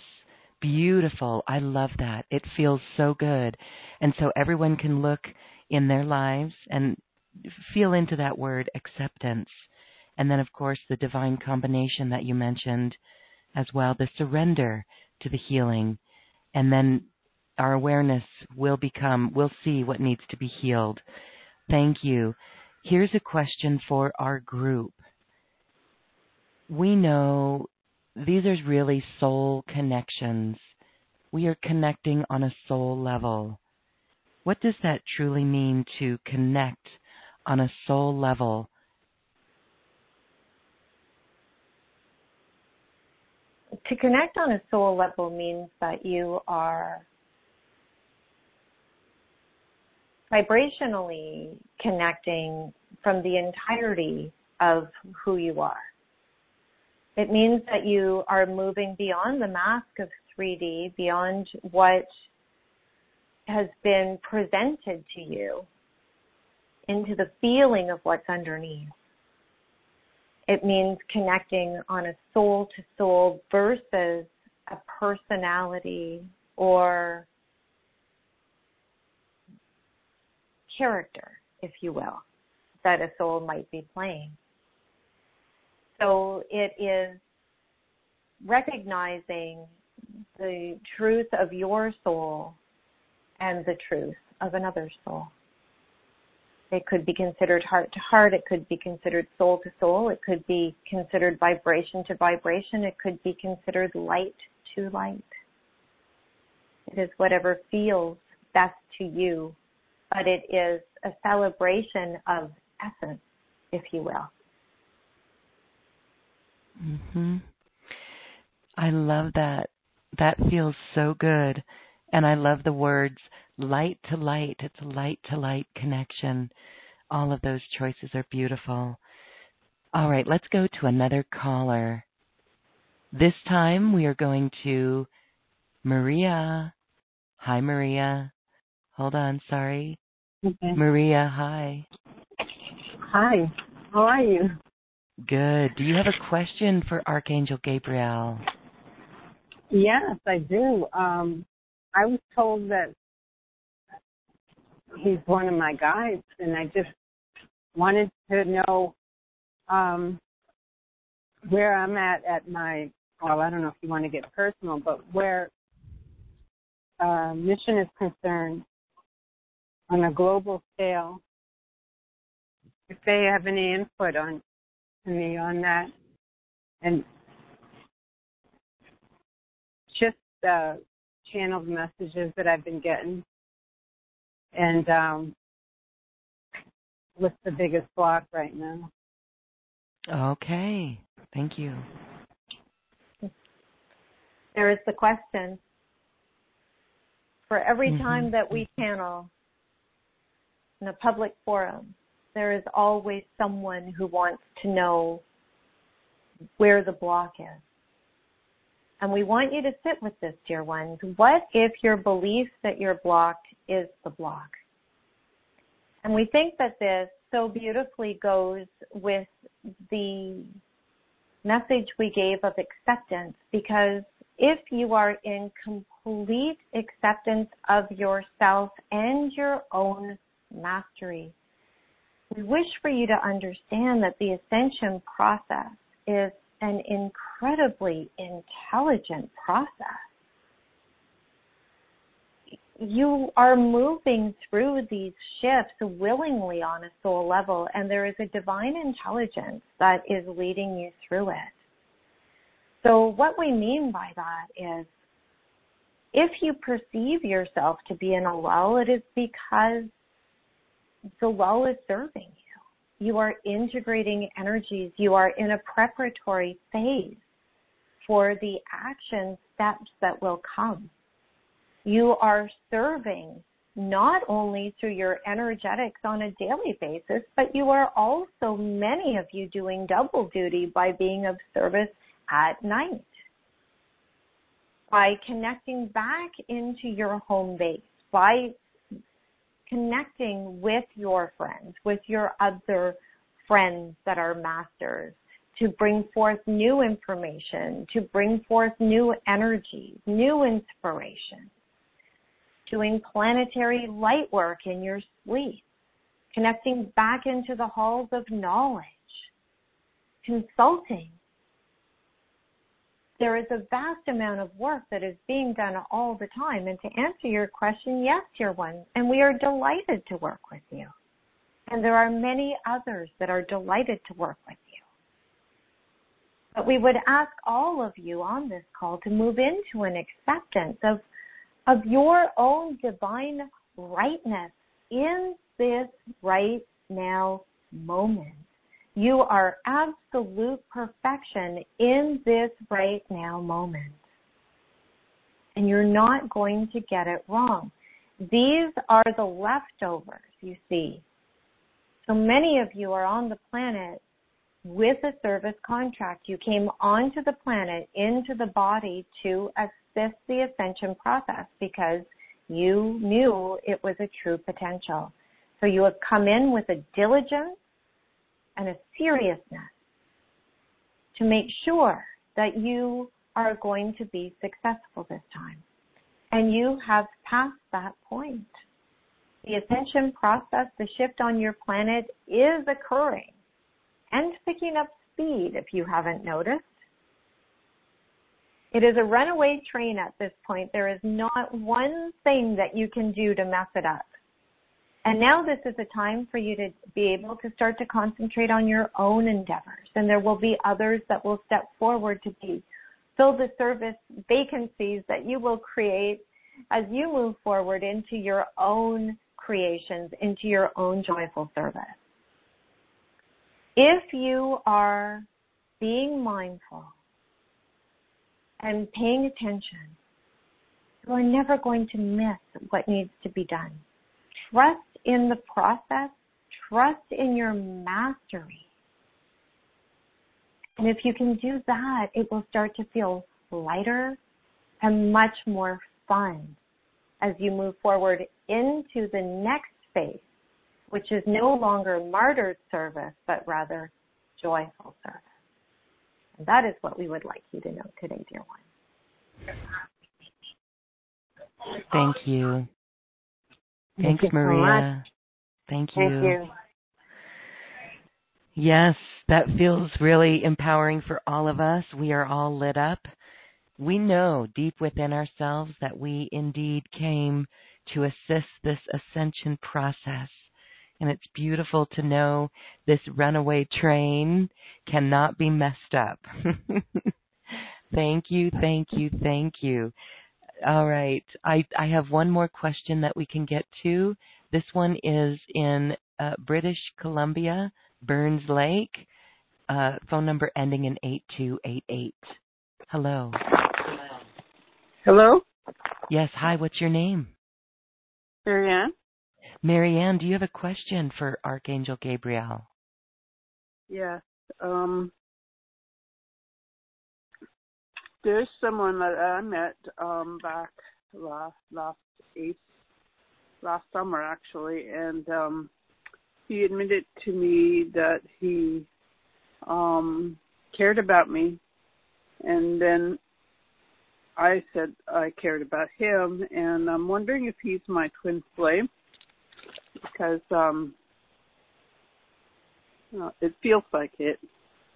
Beautiful. I love that. It feels so good. And so everyone can look in their lives and feel into that word acceptance. And then, of course, the divine combination that you mentioned as well, the surrender to the healing. And then our awareness will become, we'll see what needs to be healed. Thank you. Here's a question for our group. we know these are really soul connections. We are connecting on a soul level. What does that truly mean to connect on a soul level? To connect on a soul level means that you are vibrationally connecting from the entirety of who you are. It means that you are moving beyond the mask of 3D, beyond what has been presented to you, into the feeling of what's underneath. It means connecting on a soul to soul versus a personality or character, if you will, that a soul might be playing. So it is recognizing the truth of your soul and the truth of another soul. It could be considered heart to heart. It could be considered soul to soul. It could be considered vibration to vibration. It could be considered light to light. It is whatever feels best to you, but it is a celebration of essence, if you will. Mhm. I love that. That feels so good. And I love the words light to light. It's a light to light connection. All of those choices are beautiful. All right, let's go to another caller. This time we are going to Maria. Hi, Maria. Hold on, sorry. Okay. Maria, hi. Hi. How are you? Good. Do you have a question for Archangel Gabriel? Yes, I do. Um, I was told that he's one of my guides, and I just wanted to know um, where I'm at at my. Well, I don't know if you want to get personal, but where uh, mission is concerned on a global scale, if they have any input on me on that, and just uh, channeled messages that I've been getting, and um, what's the biggest block right now? Okay. Thank you. There is the question. For every Mhm. time that we channel in a public forum, there is always someone who wants to know where the block is. And we want you to sit with this, dear ones. What if your belief that you're blocked is the block? And we think that this so beautifully goes with the message we gave of acceptance because if you are in complete acceptance of yourself and your own mastery, we wish for you to understand that the ascension process is an incredibly intelligent process. You are moving through these shifts willingly on a soul level, and there is a divine intelligence that is leading you through it. So, what we mean by that is if you perceive yourself to be in a lull, it is because the lull is serving you. You are integrating energies. You are in a preparatory phase for the action steps that will come. You are serving not only through your energetics on a daily basis, but you are also, many of you, doing double duty by being of service at night. By connecting back into your home base, by connecting with your friends, with your other friends that are masters, to bring forth new information, to bring forth new energy, new inspiration, doing planetary light work in your sleep, connecting back into the halls of knowledge, consulting. There is a vast amount of work that is being done all the time. And to answer your question, yes, dear one, and we are delighted to work with you. And there are many others that are delighted to work with you. But we would ask all of you on this call to move into an acceptance of, of your own divine rightness in this right now moment. You are absolute perfection in this right now moment. And you're not going to get it wrong. These are the leftovers, you see. So many of you are on the planet with a service contract. You came onto the planet, into the body to assist the ascension process because you knew it was a true potential. So you have come in with a diligence and a seriousness to make sure that you are going to be successful this time. And you have passed that point. The ascension process, the shift on your planet is occurring and picking up speed if you haven't noticed. It is a runaway train at this point. There is not one thing that you can do to mess it up. And now this is a time for you to be able to start to concentrate on your own endeavors. And there will be others that will step forward to be fill the service vacancies that you will create as you move forward into your own creations, into your own joyful service. If you are being mindful and paying attention, you are never going to miss what needs to be done. Trust in the process, trust in your mastery. And if you can do that, it will start to feel lighter and much more fun as you move forward into the next phase, which is no longer martyred service, but rather joyful service. And that is what we would like you to know today, dear one. Thank you. Thank Thanks, so Maria. Thank you. Thank you. Yes, that feels really empowering for all of us. We are all lit up. We know deep within ourselves that we indeed came to assist this ascension process. And it's beautiful to know this runaway train cannot be messed up. thank you, thank you, thank you. All right. I, I have one more question that we can get to. This one is in uh, British Columbia, Burns Lake, uh, phone number ending in 8288. Hello. Hello, Yes, hi, what's your name? Marianne. Marianne, do you have a question for Archangel Gabriel? Yes. Um, there's someone that I met um, back last last eighth last summer actually, and um, he admitted to me that he um, cared about me, and then I said I cared about him, and I'm wondering if he's my twin flame because um, uh, it feels like it,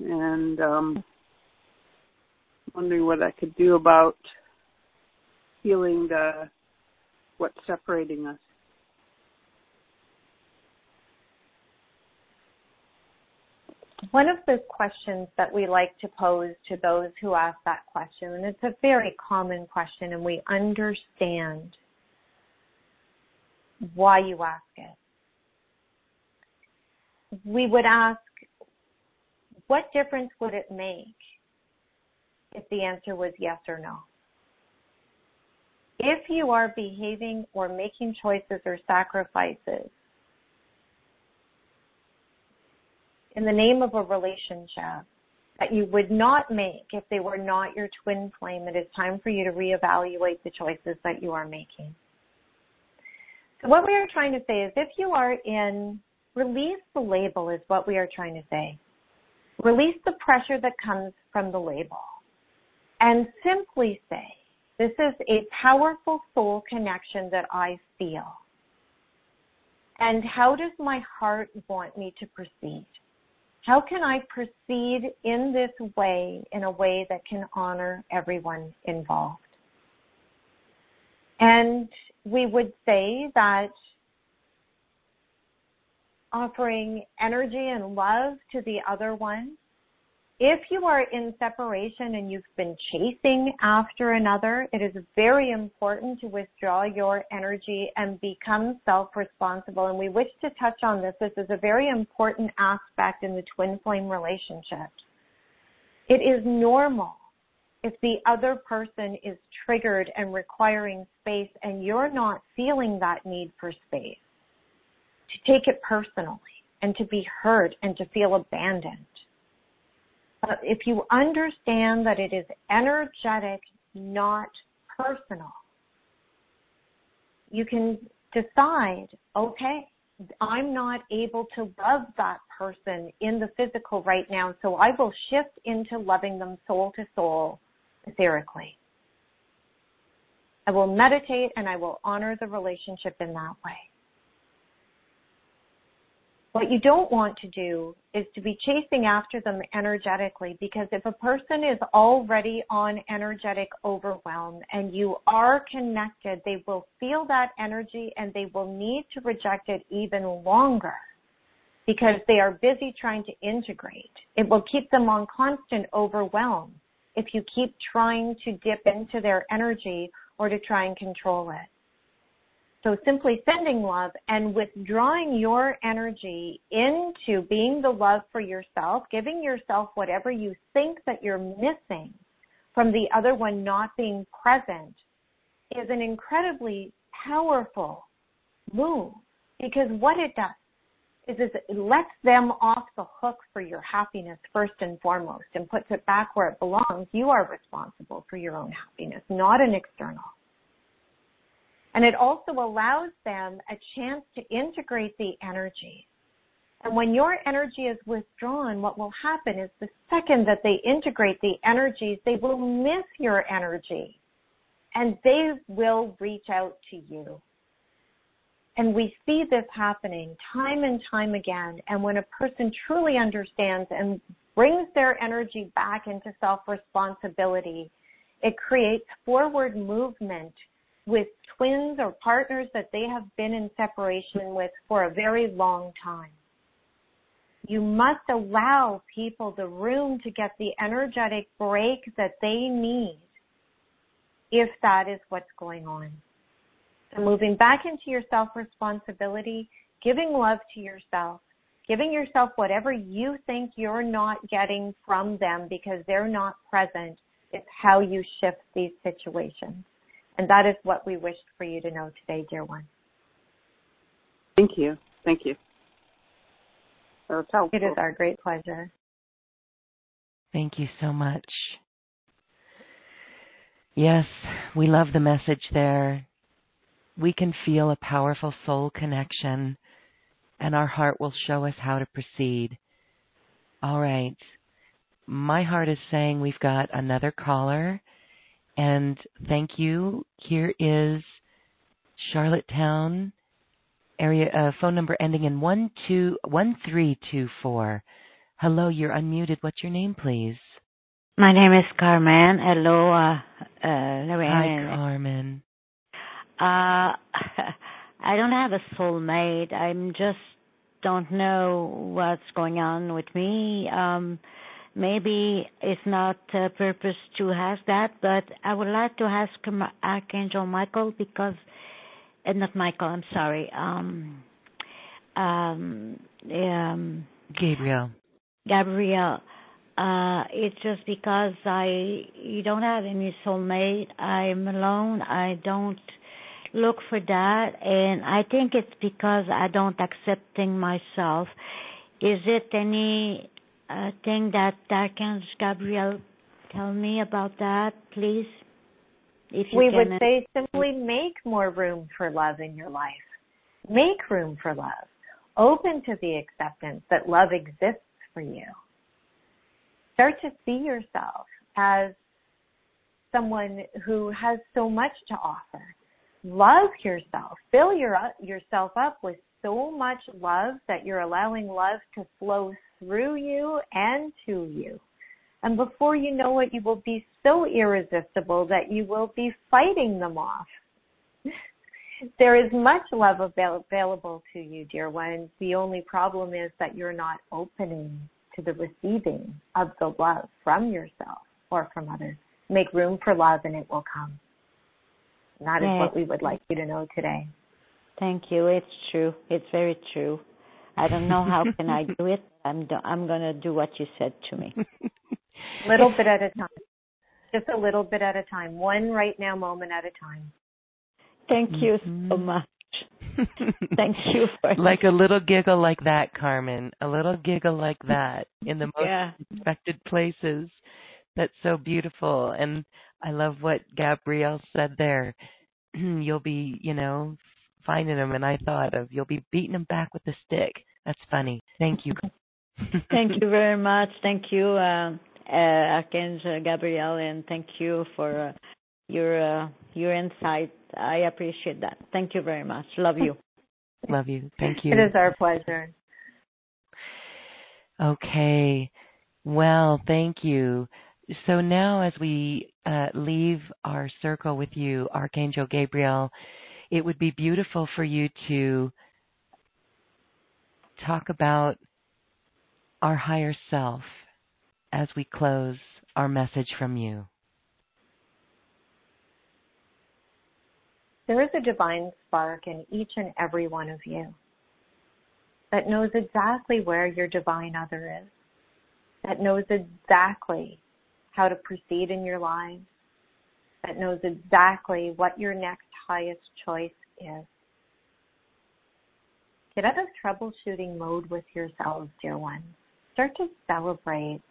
and um, wondering what I could do about healing the what's separating us. One of the questions that we like to pose to those who ask that question, and it's a very common question, and we understand why you ask it. We would ask, what difference would it make if the answer was yes or no? If you are behaving or making choices or sacrifices in the name of a relationship that you would not make if they were not your twin flame, it is time for you to reevaluate the choices that you are making. So what we are trying to say is if you are in, release the label is what we are trying to say. Release the pressure that comes from the label and simply say, this is a powerful soul connection that I feel. And how does my heart want me to proceed? How can I proceed in this way in a way that can honor everyone involved? And we would say that offering energy and love to the other one if you are in separation and you've been chasing after another, it is very important to withdraw your energy and become self-responsible. And we wish to touch on this. This is a very important aspect in the twin flame relationship. It is normal if the other person is triggered and requiring space and you're not feeling that need for space, to take it personally and to be hurt and to feel abandoned. But if you understand that it is energetic, not personal, you can decide, okay, I'm not able to love that person in the physical right now, so I will shift into loving them soul to soul, etherically. I will meditate and I will honor the relationship in that way. What you don't want to do is to be chasing after them energetically because if a person is already on energetic overwhelm and you are connected, they will feel that energy and they will need to reject it even longer because they are busy trying to integrate. It will keep them on constant overwhelm if you keep trying to dip into their energy or to try and control it. So simply sending love and withdrawing your energy into being the love for yourself, giving yourself whatever you think that you're missing from the other one not being present is an incredibly powerful move because what it does is, it lets them off the hook for your happiness first and foremost and puts it back where it belongs. You are responsible for your own happiness, not an external. And it also allows them a chance to integrate the energy. And when your energy is withdrawn, what will happen is the second that they integrate the energies, they will miss your energy and they will reach out to you. And we see this happening time and time again. And when a person truly understands and brings their energy back into self-responsibility, it creates forward movement with twins or partners that they have been in separation with for a very long time. You must allow people the room to get the energetic break that they need if that is what's going on. So moving back into your self-responsibility, giving love to yourself, giving yourself whatever you think you're not getting from them because they're not present is how you shift these situations. And that is what we wished for you to know today, dear one. Thank you. Thank you. It is our great pleasure. Thank you so much. Yes, we love the message there. We can feel a powerful soul connection, and our heart will show us how to proceed. All right. My heart is saying we've got another caller. And thank you. Here is Charlottetown area uh, phone number ending in one two one three two four. Hello, you're unmuted. What's your name, please? My name is Carmen. Hello, uh, uh, Lorraine. Hi, Carmen. Uh, I don't have a soulmate. I'm just don't know what's going on with me. Um, maybe it's not a purpose to ask that, but I would like to ask Archangel Michael because, uh, not Michael, I'm sorry, um, um, um, Gabriel. Gabriel. Uh, it's just because I you don't have any soulmate. I'm alone. I don't look for that, and I think it's because I don't accepting myself. Is it any uh, thing that Archangel Gabriel tell me about that, please? If you we can. would say simply make more room for love in your life. Make room for love. Open to the acceptance that love exists for you. Start to see yourself as someone who has so much to offer. Love yourself. Fill your, yourself up with so much love that you're allowing love to flow through you and to you. And before you know it, you will be so irresistible that you will be fighting them off. there is much love avail- available to you, dear ones. The only problem is that you're not opening to the receiving of the love from yourself or from others. Make room for love and it will come. And that is Right. what we would like you to know today. Thank you. It's true. It's very true. I don't know how can I do it. I'm do- I'm gonna do what you said to me. A little bit at a time. Just a little bit at a time. One right now moment at a time. Thank you so Mhm. much. Thank you for like a little giggle like that, Carmen. A little giggle like that in the most yeah. unexpected places. That's so beautiful. And I love what Gabriel said there. you'll be, you know, finding them. And I thought of you'll be beating them back with a stick. That's funny. Thank you. Thank you very much. Thank you, uh, uh, Archangel Gabriel, and thank you for uh, your uh, your insight. I appreciate that. Thank you very much. Love you. Love you. Thank you. It is our pleasure. Okay. Well, thank you. So now, as we uh, leave our circle with you, Archangel Gabriel, it would be beautiful for you to talk about our higher self as we close our message from you. There is a divine spark in each and every one of you that knows exactly where your divine other is, that knows exactly how to proceed in your lives, that knows exactly what your next highest choice is. Get out of troubleshooting mode with yourselves, dear ones. Start to celebrate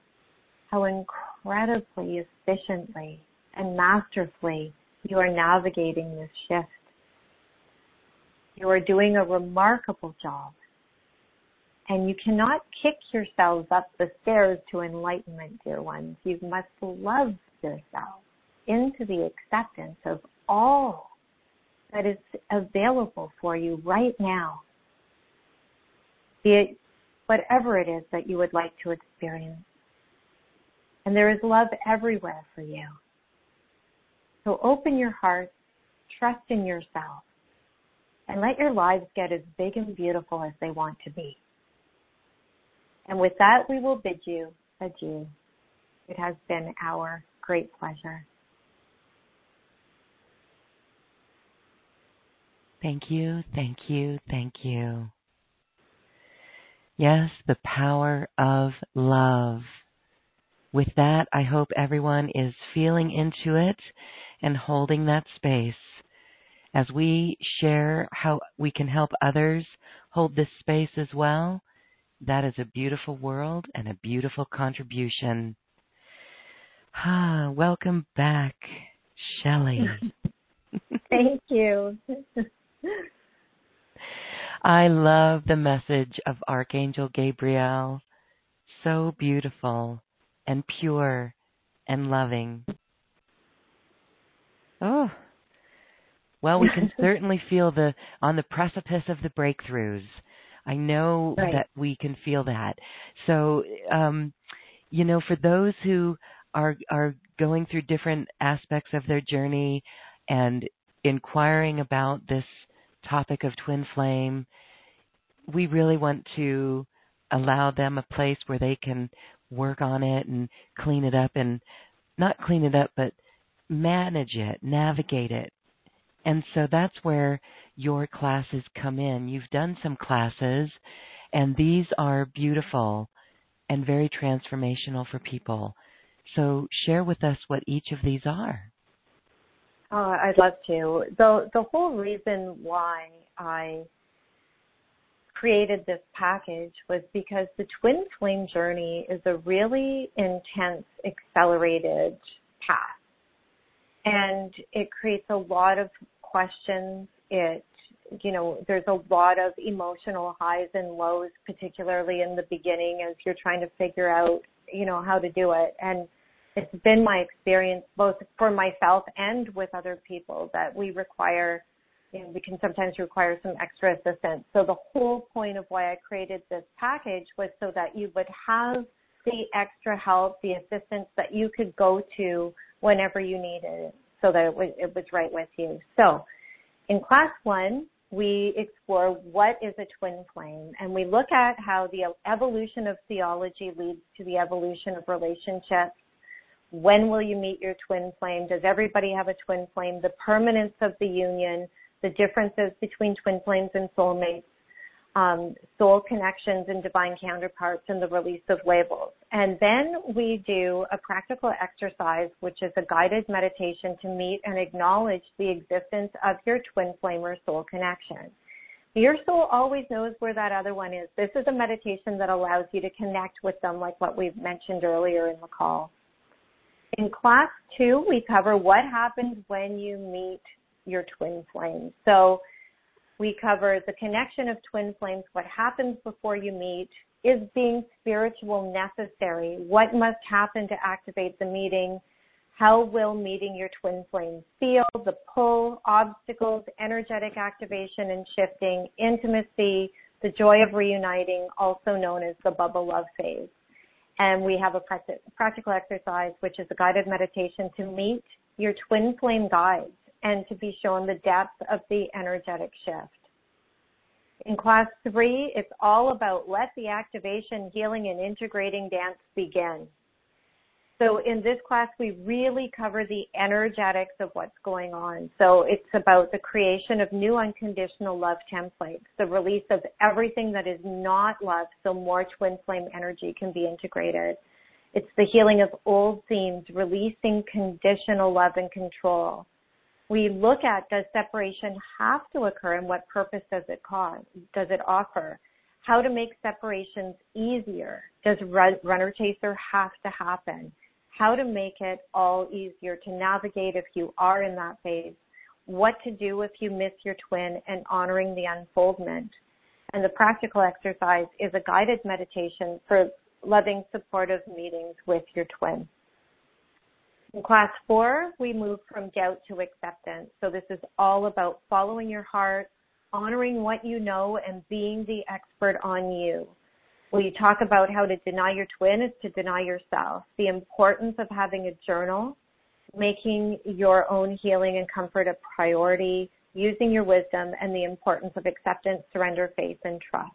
how incredibly efficiently and masterfully you are navigating this shift. You are doing a remarkable job. And you cannot kick yourselves up the stairs to enlightenment, dear ones. You must love yourself into the acceptance of all that is available for you right now. Be it whatever it is that you would like to experience. And there is love everywhere for you. So open your heart, trust in yourself, and let your lives get as big and beautiful as they want to be. And with that, we will bid you adieu. It has been our great pleasure. Thank you, thank you, thank you. Yes, the power of love. With that, I hope everyone is feeling into it and holding that space. As we share how we can help others hold this space as well, that is a beautiful world and a beautiful contribution. Ah, welcome back, Shelly. Thank you. I love the message of Archangel Gabriel. So beautiful and pure and loving. Oh. Well, we can certainly feel the on the precipice of the breakthroughs. I know Right. that we can feel that. So, um, you know, for those who are are going through different aspects of their journey and inquiring about this topic of twin flame, we really want to allow them a place where they can work on it and clean it up and not clean it up, but manage it, navigate it. And so that's where your classes come in. You've done some classes, and these are beautiful and very transformational for people. So share with us what each of these are. Oh, I'd love to. The the whole reason why I created this package was because the twin flame journey is a really intense, accelerated path. And it creates a lot of questions. It, you know, there's a lot of emotional highs and lows, particularly in the beginning as you're trying to figure out, you know, how to do it. And it's been my experience both for myself and with other people that we require you know, we can sometimes require some extra assistance. So the whole point of why I created this package was so that you would have the extra help, the assistance that you could go to whenever you needed it so that it was, it was right with you. So in class one, we explore what is a twin flame and we look at how the evolution of theology leads to the evolution of relationships. When will you meet your twin flame? Does everybody have a twin flame? The permanence of the union, the differences between twin flames and soulmates, um, soul connections and divine counterparts and the release of labels. And then we do a practical exercise, which is a guided meditation to meet and acknowledge the existence of your twin flame or soul connection. Your soul always knows where that other one is. This is a meditation that allows you to connect with them like what we've mentioned earlier in the call. In class two, we cover what happens when you meet your twin flame. So we cover the connection of twin flames, what happens before you meet, is being spiritual necessary? What must happen to activate the meeting? How will meeting your twin flames feel? The pull, obstacles, energetic activation and shifting, intimacy, the joy of reuniting, also known as the bubble love phase. And we have a practical exercise, which is a guided meditation to meet your twin flame guides and to be shown the depth of the energetic shift. In class three, it's all about let the activation, healing, and integrating dance begin. So in this class, we really cover the energetics of what's going on. So it's about the creation of new unconditional love templates, the release of everything that is not love so more twin flame energy can be integrated. It's the healing of old themes, releasing conditional love and control we look at does separation have to occur and what purpose does it cause? Does it offer? How to make separations easier? Does runner chaser have to happen? How to make it all easier to navigate if you are in that phase? What to do if you miss your twin and honoring the unfoldment? And the practical exercise is a guided meditation for loving supportive meetings with your twin. In class four, we move from doubt to acceptance. So this is all about following your heart, honoring what you know, and being the expert on you. We talk about how to deny your twin is to deny yourself. The importance of having a journal, making your own healing and comfort a priority, using your wisdom, and the importance of acceptance, surrender, faith, and trust.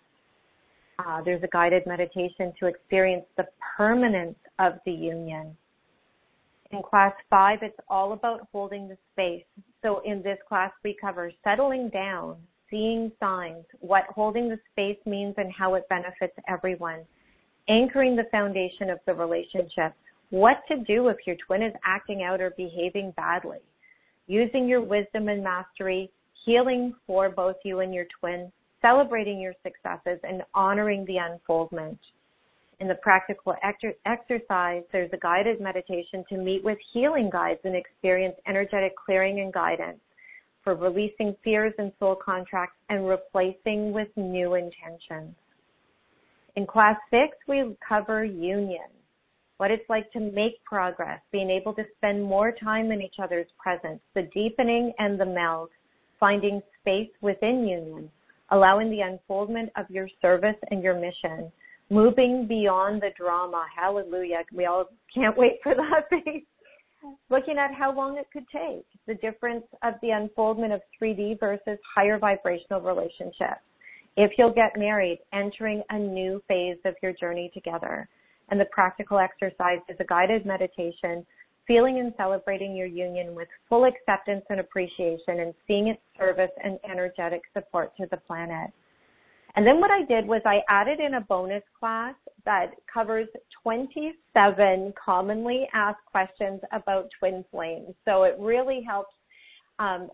Uh, there's a guided meditation to experience the permanence of the union in class five, it's all about holding the space. So in this class, we cover settling down, seeing signs, what holding the space means and how it benefits everyone, anchoring the foundation of the relationship, what to do if your twin is acting out or behaving badly, using your wisdom and mastery, healing for both you and your twin, celebrating your successes, and honoring the unfoldment. In the practical exercise, there's a guided meditation to meet with healing guides and experience energetic clearing and guidance for releasing fears and soul contracts and replacing with new intentions. In class six, we cover union, what it's like to make progress, being able to spend more time in each other's presence, the deepening and the meld, finding space within union, allowing the unfoldment of your service and your mission, moving beyond the drama. Hallelujah. We all can't wait for that phase. Looking at how long it could take, the difference of the unfoldment of 3D versus higher vibrational relationships. If you'll get married, entering a new phase of your journey together. And the practical exercise is a guided meditation, feeling and celebrating your union with full acceptance and appreciation and seeing its service and energetic support to the planet. And then what I did was I added in a bonus class that covers 27 commonly asked questions about twin flames. So it really helps um,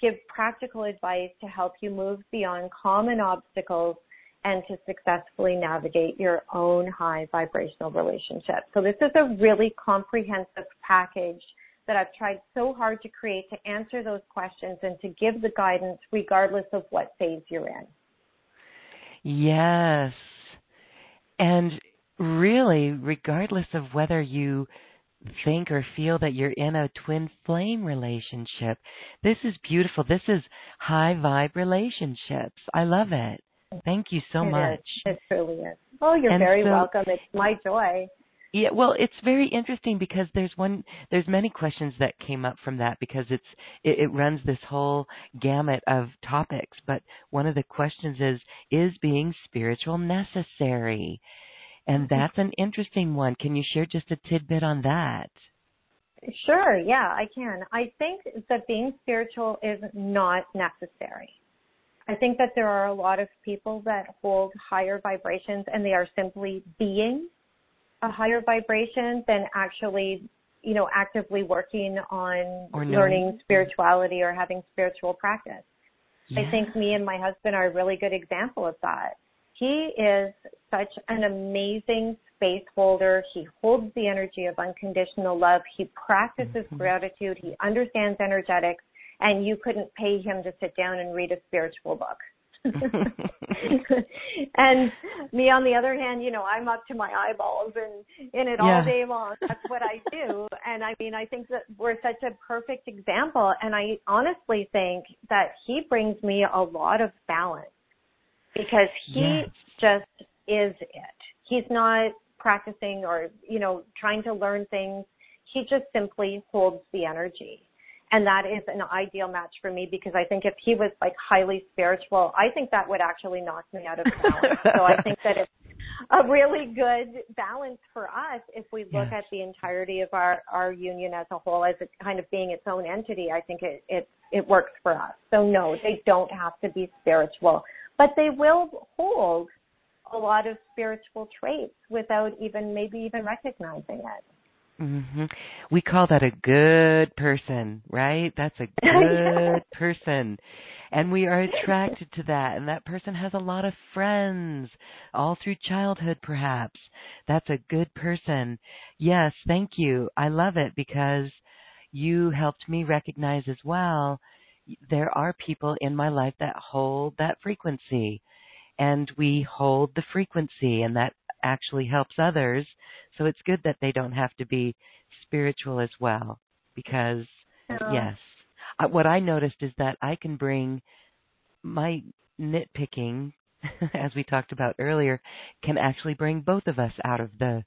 give practical advice to help you move beyond common obstacles and to successfully navigate your own high vibrational relationship. So this is a really comprehensive package that I've tried so hard to create to answer those questions and to give the guidance regardless of what phase you're in. Yes. And really, regardless of whether you think or feel that you're in a twin flame relationship, this is beautiful. This is high vibe relationships. I love it. Thank you so it much. Is. It truly is. Oh, you're and very so, welcome. It's my joy. Yeah, well, it's very interesting because there's one, there's many questions that came up from that because it's, it, it runs this whole gamut of topics. But one of the questions is, is being spiritual necessary? And mm-hmm. that's an interesting one. Can you share just a tidbit on that? Sure, yeah, I can. I think that being spiritual is not necessary. I think that there are a lot of people that hold higher vibrations and they are simply being a higher vibration than actually, you know, actively working on learning spirituality or having spiritual practice. Yeah. I think me and my husband are a really good example of that. He is such an amazing space holder. He holds the energy of unconditional love. He practices mm-hmm. gratitude. He understands energetics and you couldn't pay him to sit down and read a spiritual book. and me on the other hand, you know, I'm up to my eyeballs and in it yeah. all day long. That's what I do. And I mean, I think that we're such a perfect example. And I honestly think that he brings me a lot of balance because he just is it. He's not practicing or, you know, trying to learn things. He just simply holds the energy and that is an ideal match for me because I think if he was like highly spiritual, I think that would actually knock me out of balance. so I think that it's a really good balance for us if we look yes. at the entirety of our our union as a whole as it kind of being its own entity. I think it it it works for us. So no, they don't have to be spiritual, but they will hold a lot of spiritual traits without even maybe even recognizing it. Mhm. We call that a good person, right? That's a good person. And we are attracted to that and that person has a lot of friends all through childhood perhaps. That's a good person. Yes, thank you. I love it because you helped me recognize as well there are people in my life that hold that frequency and we hold the frequency and that actually helps others. So it's good that they don't have to be spiritual as well because yes, uh, what I noticed is that I can bring my nitpicking as we talked about earlier can actually bring both of us out of the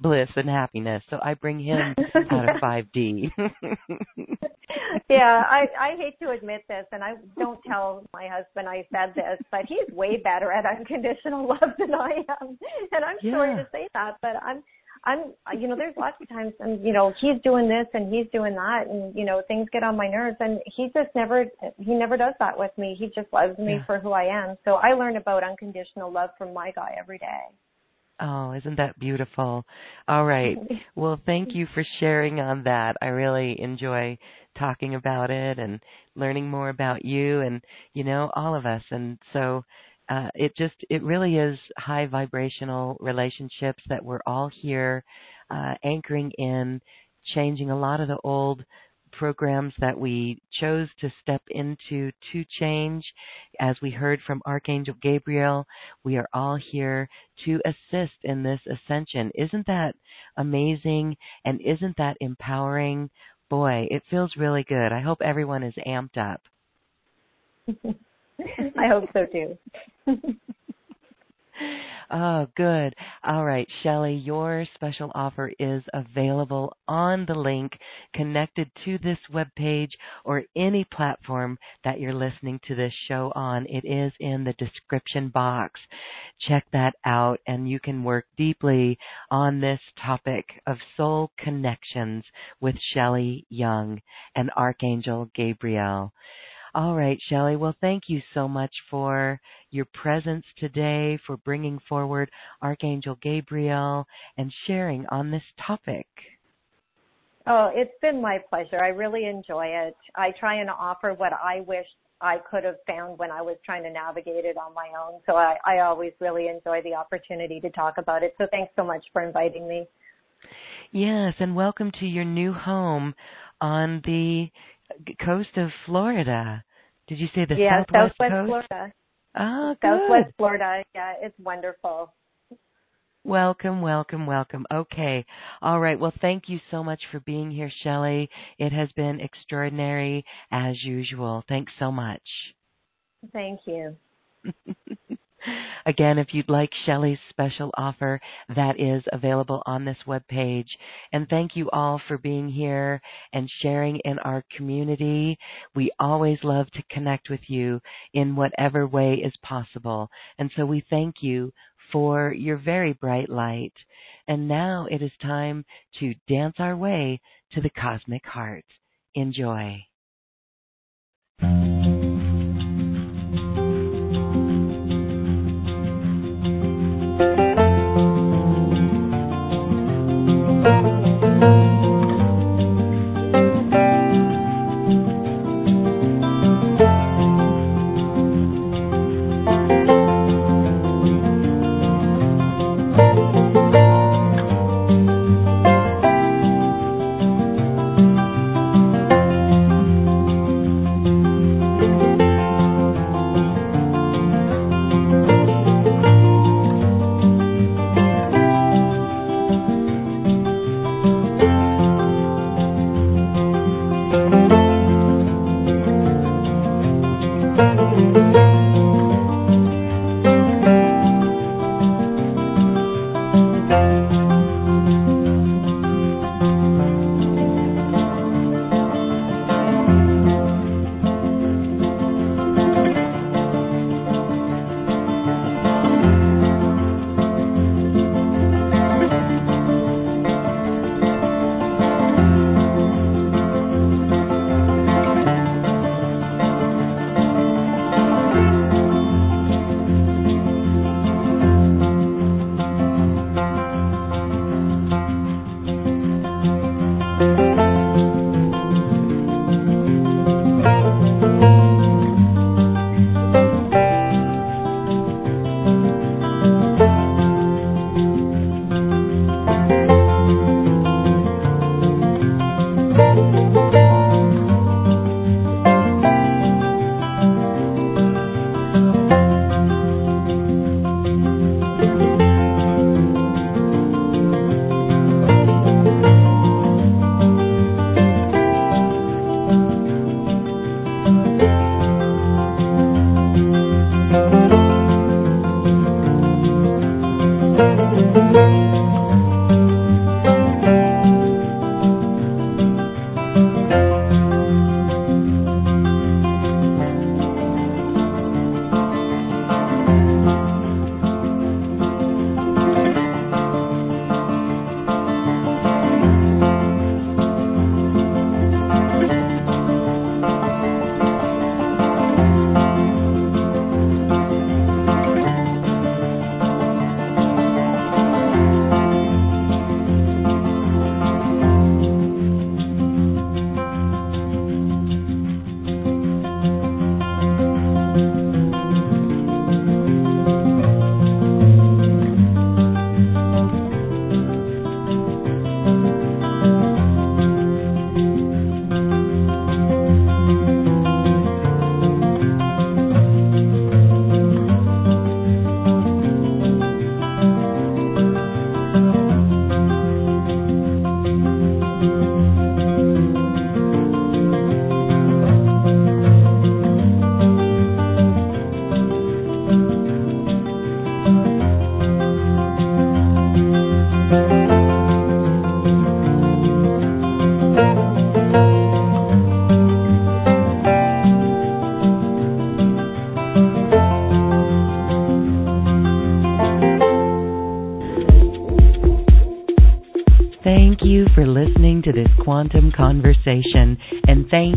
bliss and happiness. So I bring him out of 5D. yeah, I I hate to admit this, and I don't tell my husband I said this, but he's way better at unconditional love than I am, and I'm yeah. sorry to say that, but I'm. I'm, you know, there's lots of times, and you know, he's doing this and he's doing that, and you know, things get on my nerves, and he just never, he never does that with me. He just loves me yeah. for who I am. So I learn about unconditional love from my guy every day. Oh, isn't that beautiful? All right. Well, thank you for sharing on that. I really enjoy talking about it and learning more about you and, you know, all of us. And so uh, it just, it really is high vibrational relationships that we're all here uh, anchoring in, changing a lot of the old programs that we chose to step into to change. As we heard from Archangel Gabriel, we are all here to assist in this ascension. Isn't that amazing? And isn't that empowering? Boy, it feels really good. I hope everyone is amped up. I hope so too. Oh, good. All right, Shelly, your special offer is available on the link connected to this webpage or any platform that you're listening to this show on. It is in the description box. Check that out and you can work deeply on this topic of soul connections with Shelly Young and Archangel Gabriel. All right, Shelly. Well, thank you so much for your presence today, for bringing forward Archangel Gabriel and sharing on this topic. Oh, it's been my pleasure. I really enjoy it. I try and offer what I wish I could have found when I was trying to navigate it on my own. So I, I always really enjoy the opportunity to talk about it. So thanks so much for inviting me. Yes, and welcome to your new home on the coast of Florida. Did you say the yeah, southwest, southwest coast? Florida. Oh, Southwest good. Florida. Yeah, it's wonderful. Welcome, welcome, welcome. Okay. All right. Well, thank you so much for being here, Shelly. It has been extraordinary as usual. Thanks so much. Thank you. Again, if you'd like Shelly's special offer, that is available on this webpage. And thank you all for being here and sharing in our community. We always love to connect with you in whatever way is possible. And so we thank you for your very bright light. And now it is time to dance our way to the cosmic heart. Enjoy.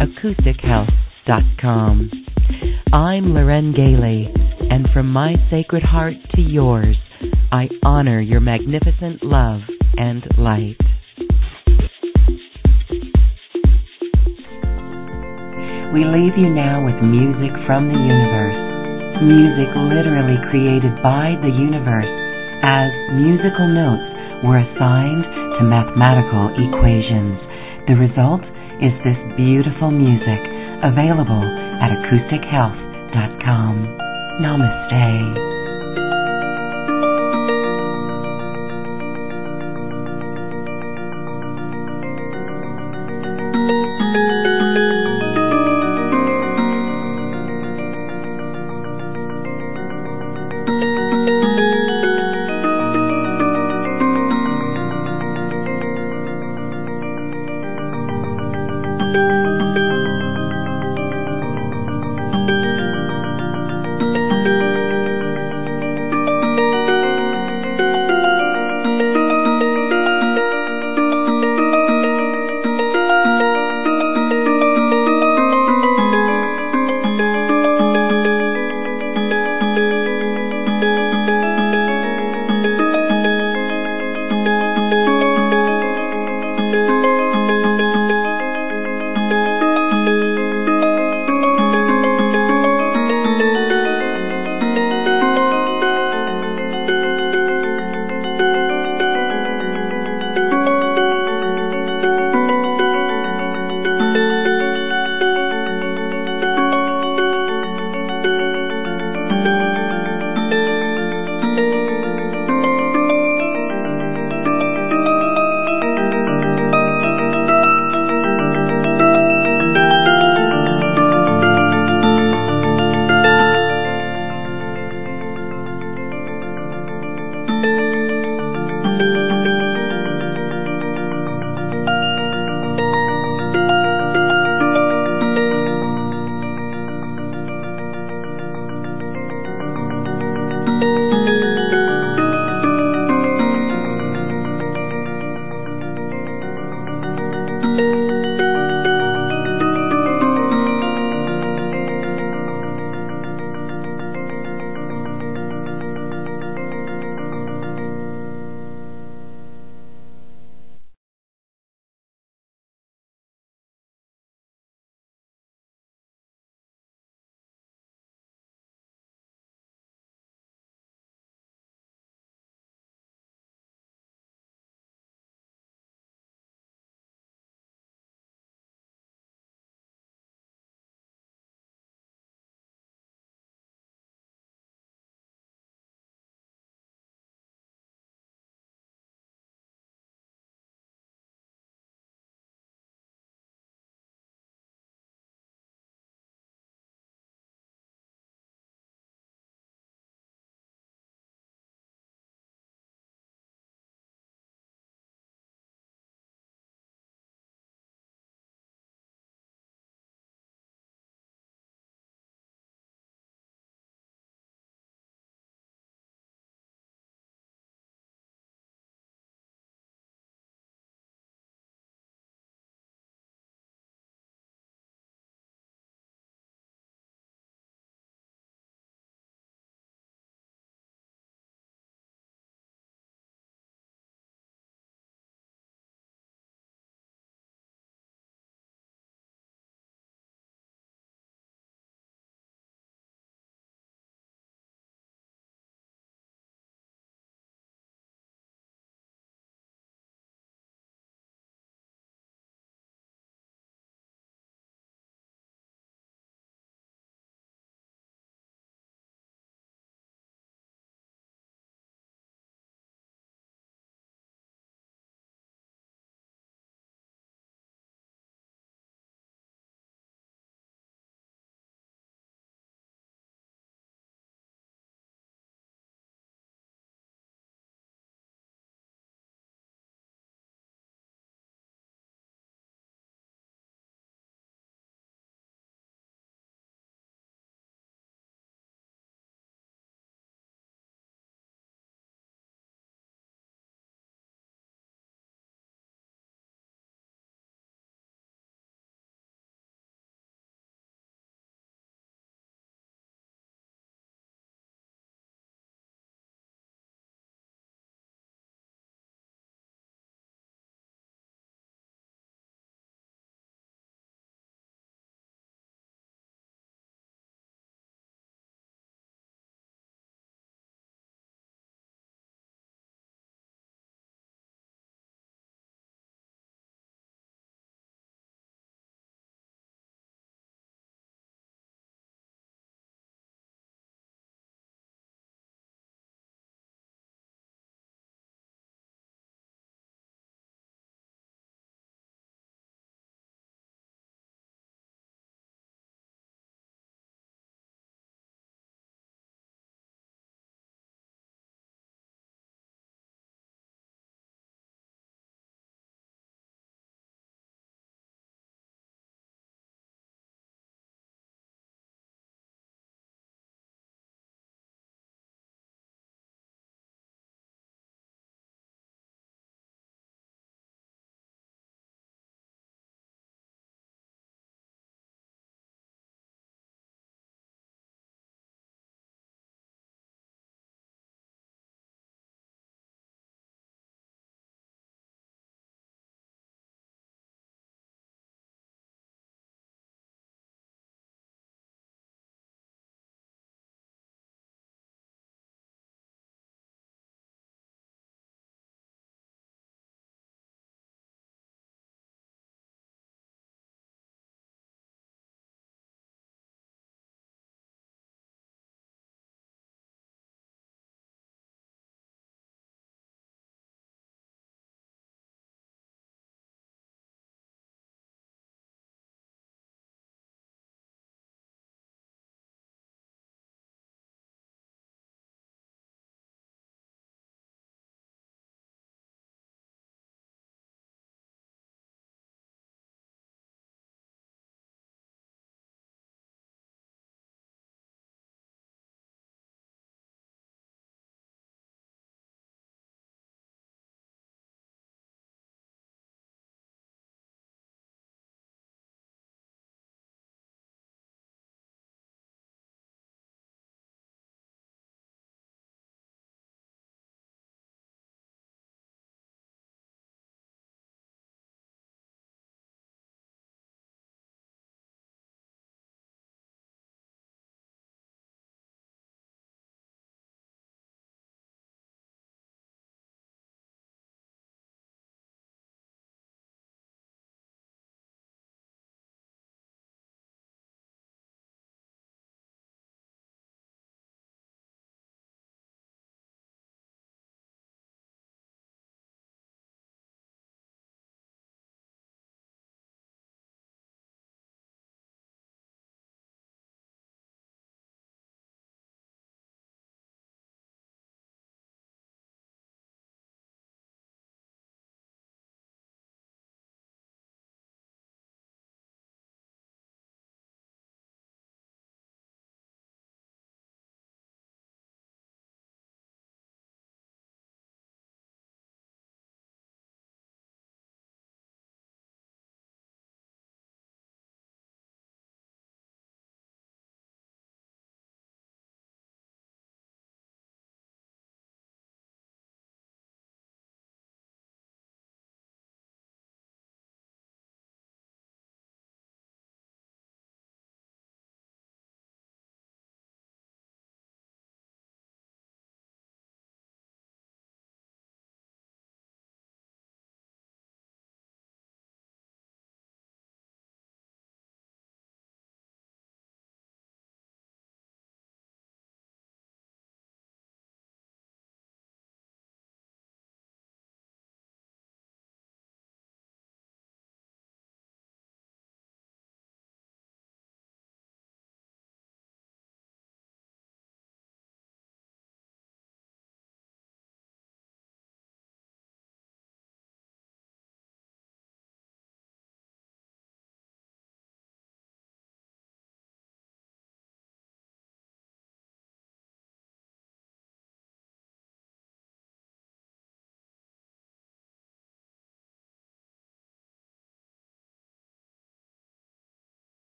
cosmichealth.com. I'm Lauren Galey, and from my sacred heart to yours, I honor your magnificent love and light. We leave you now with music from the universe music literally created by the universe as musical notes were assigned to mathematical equations. The result is this beautiful music available at cosmichealth.com. Namaste.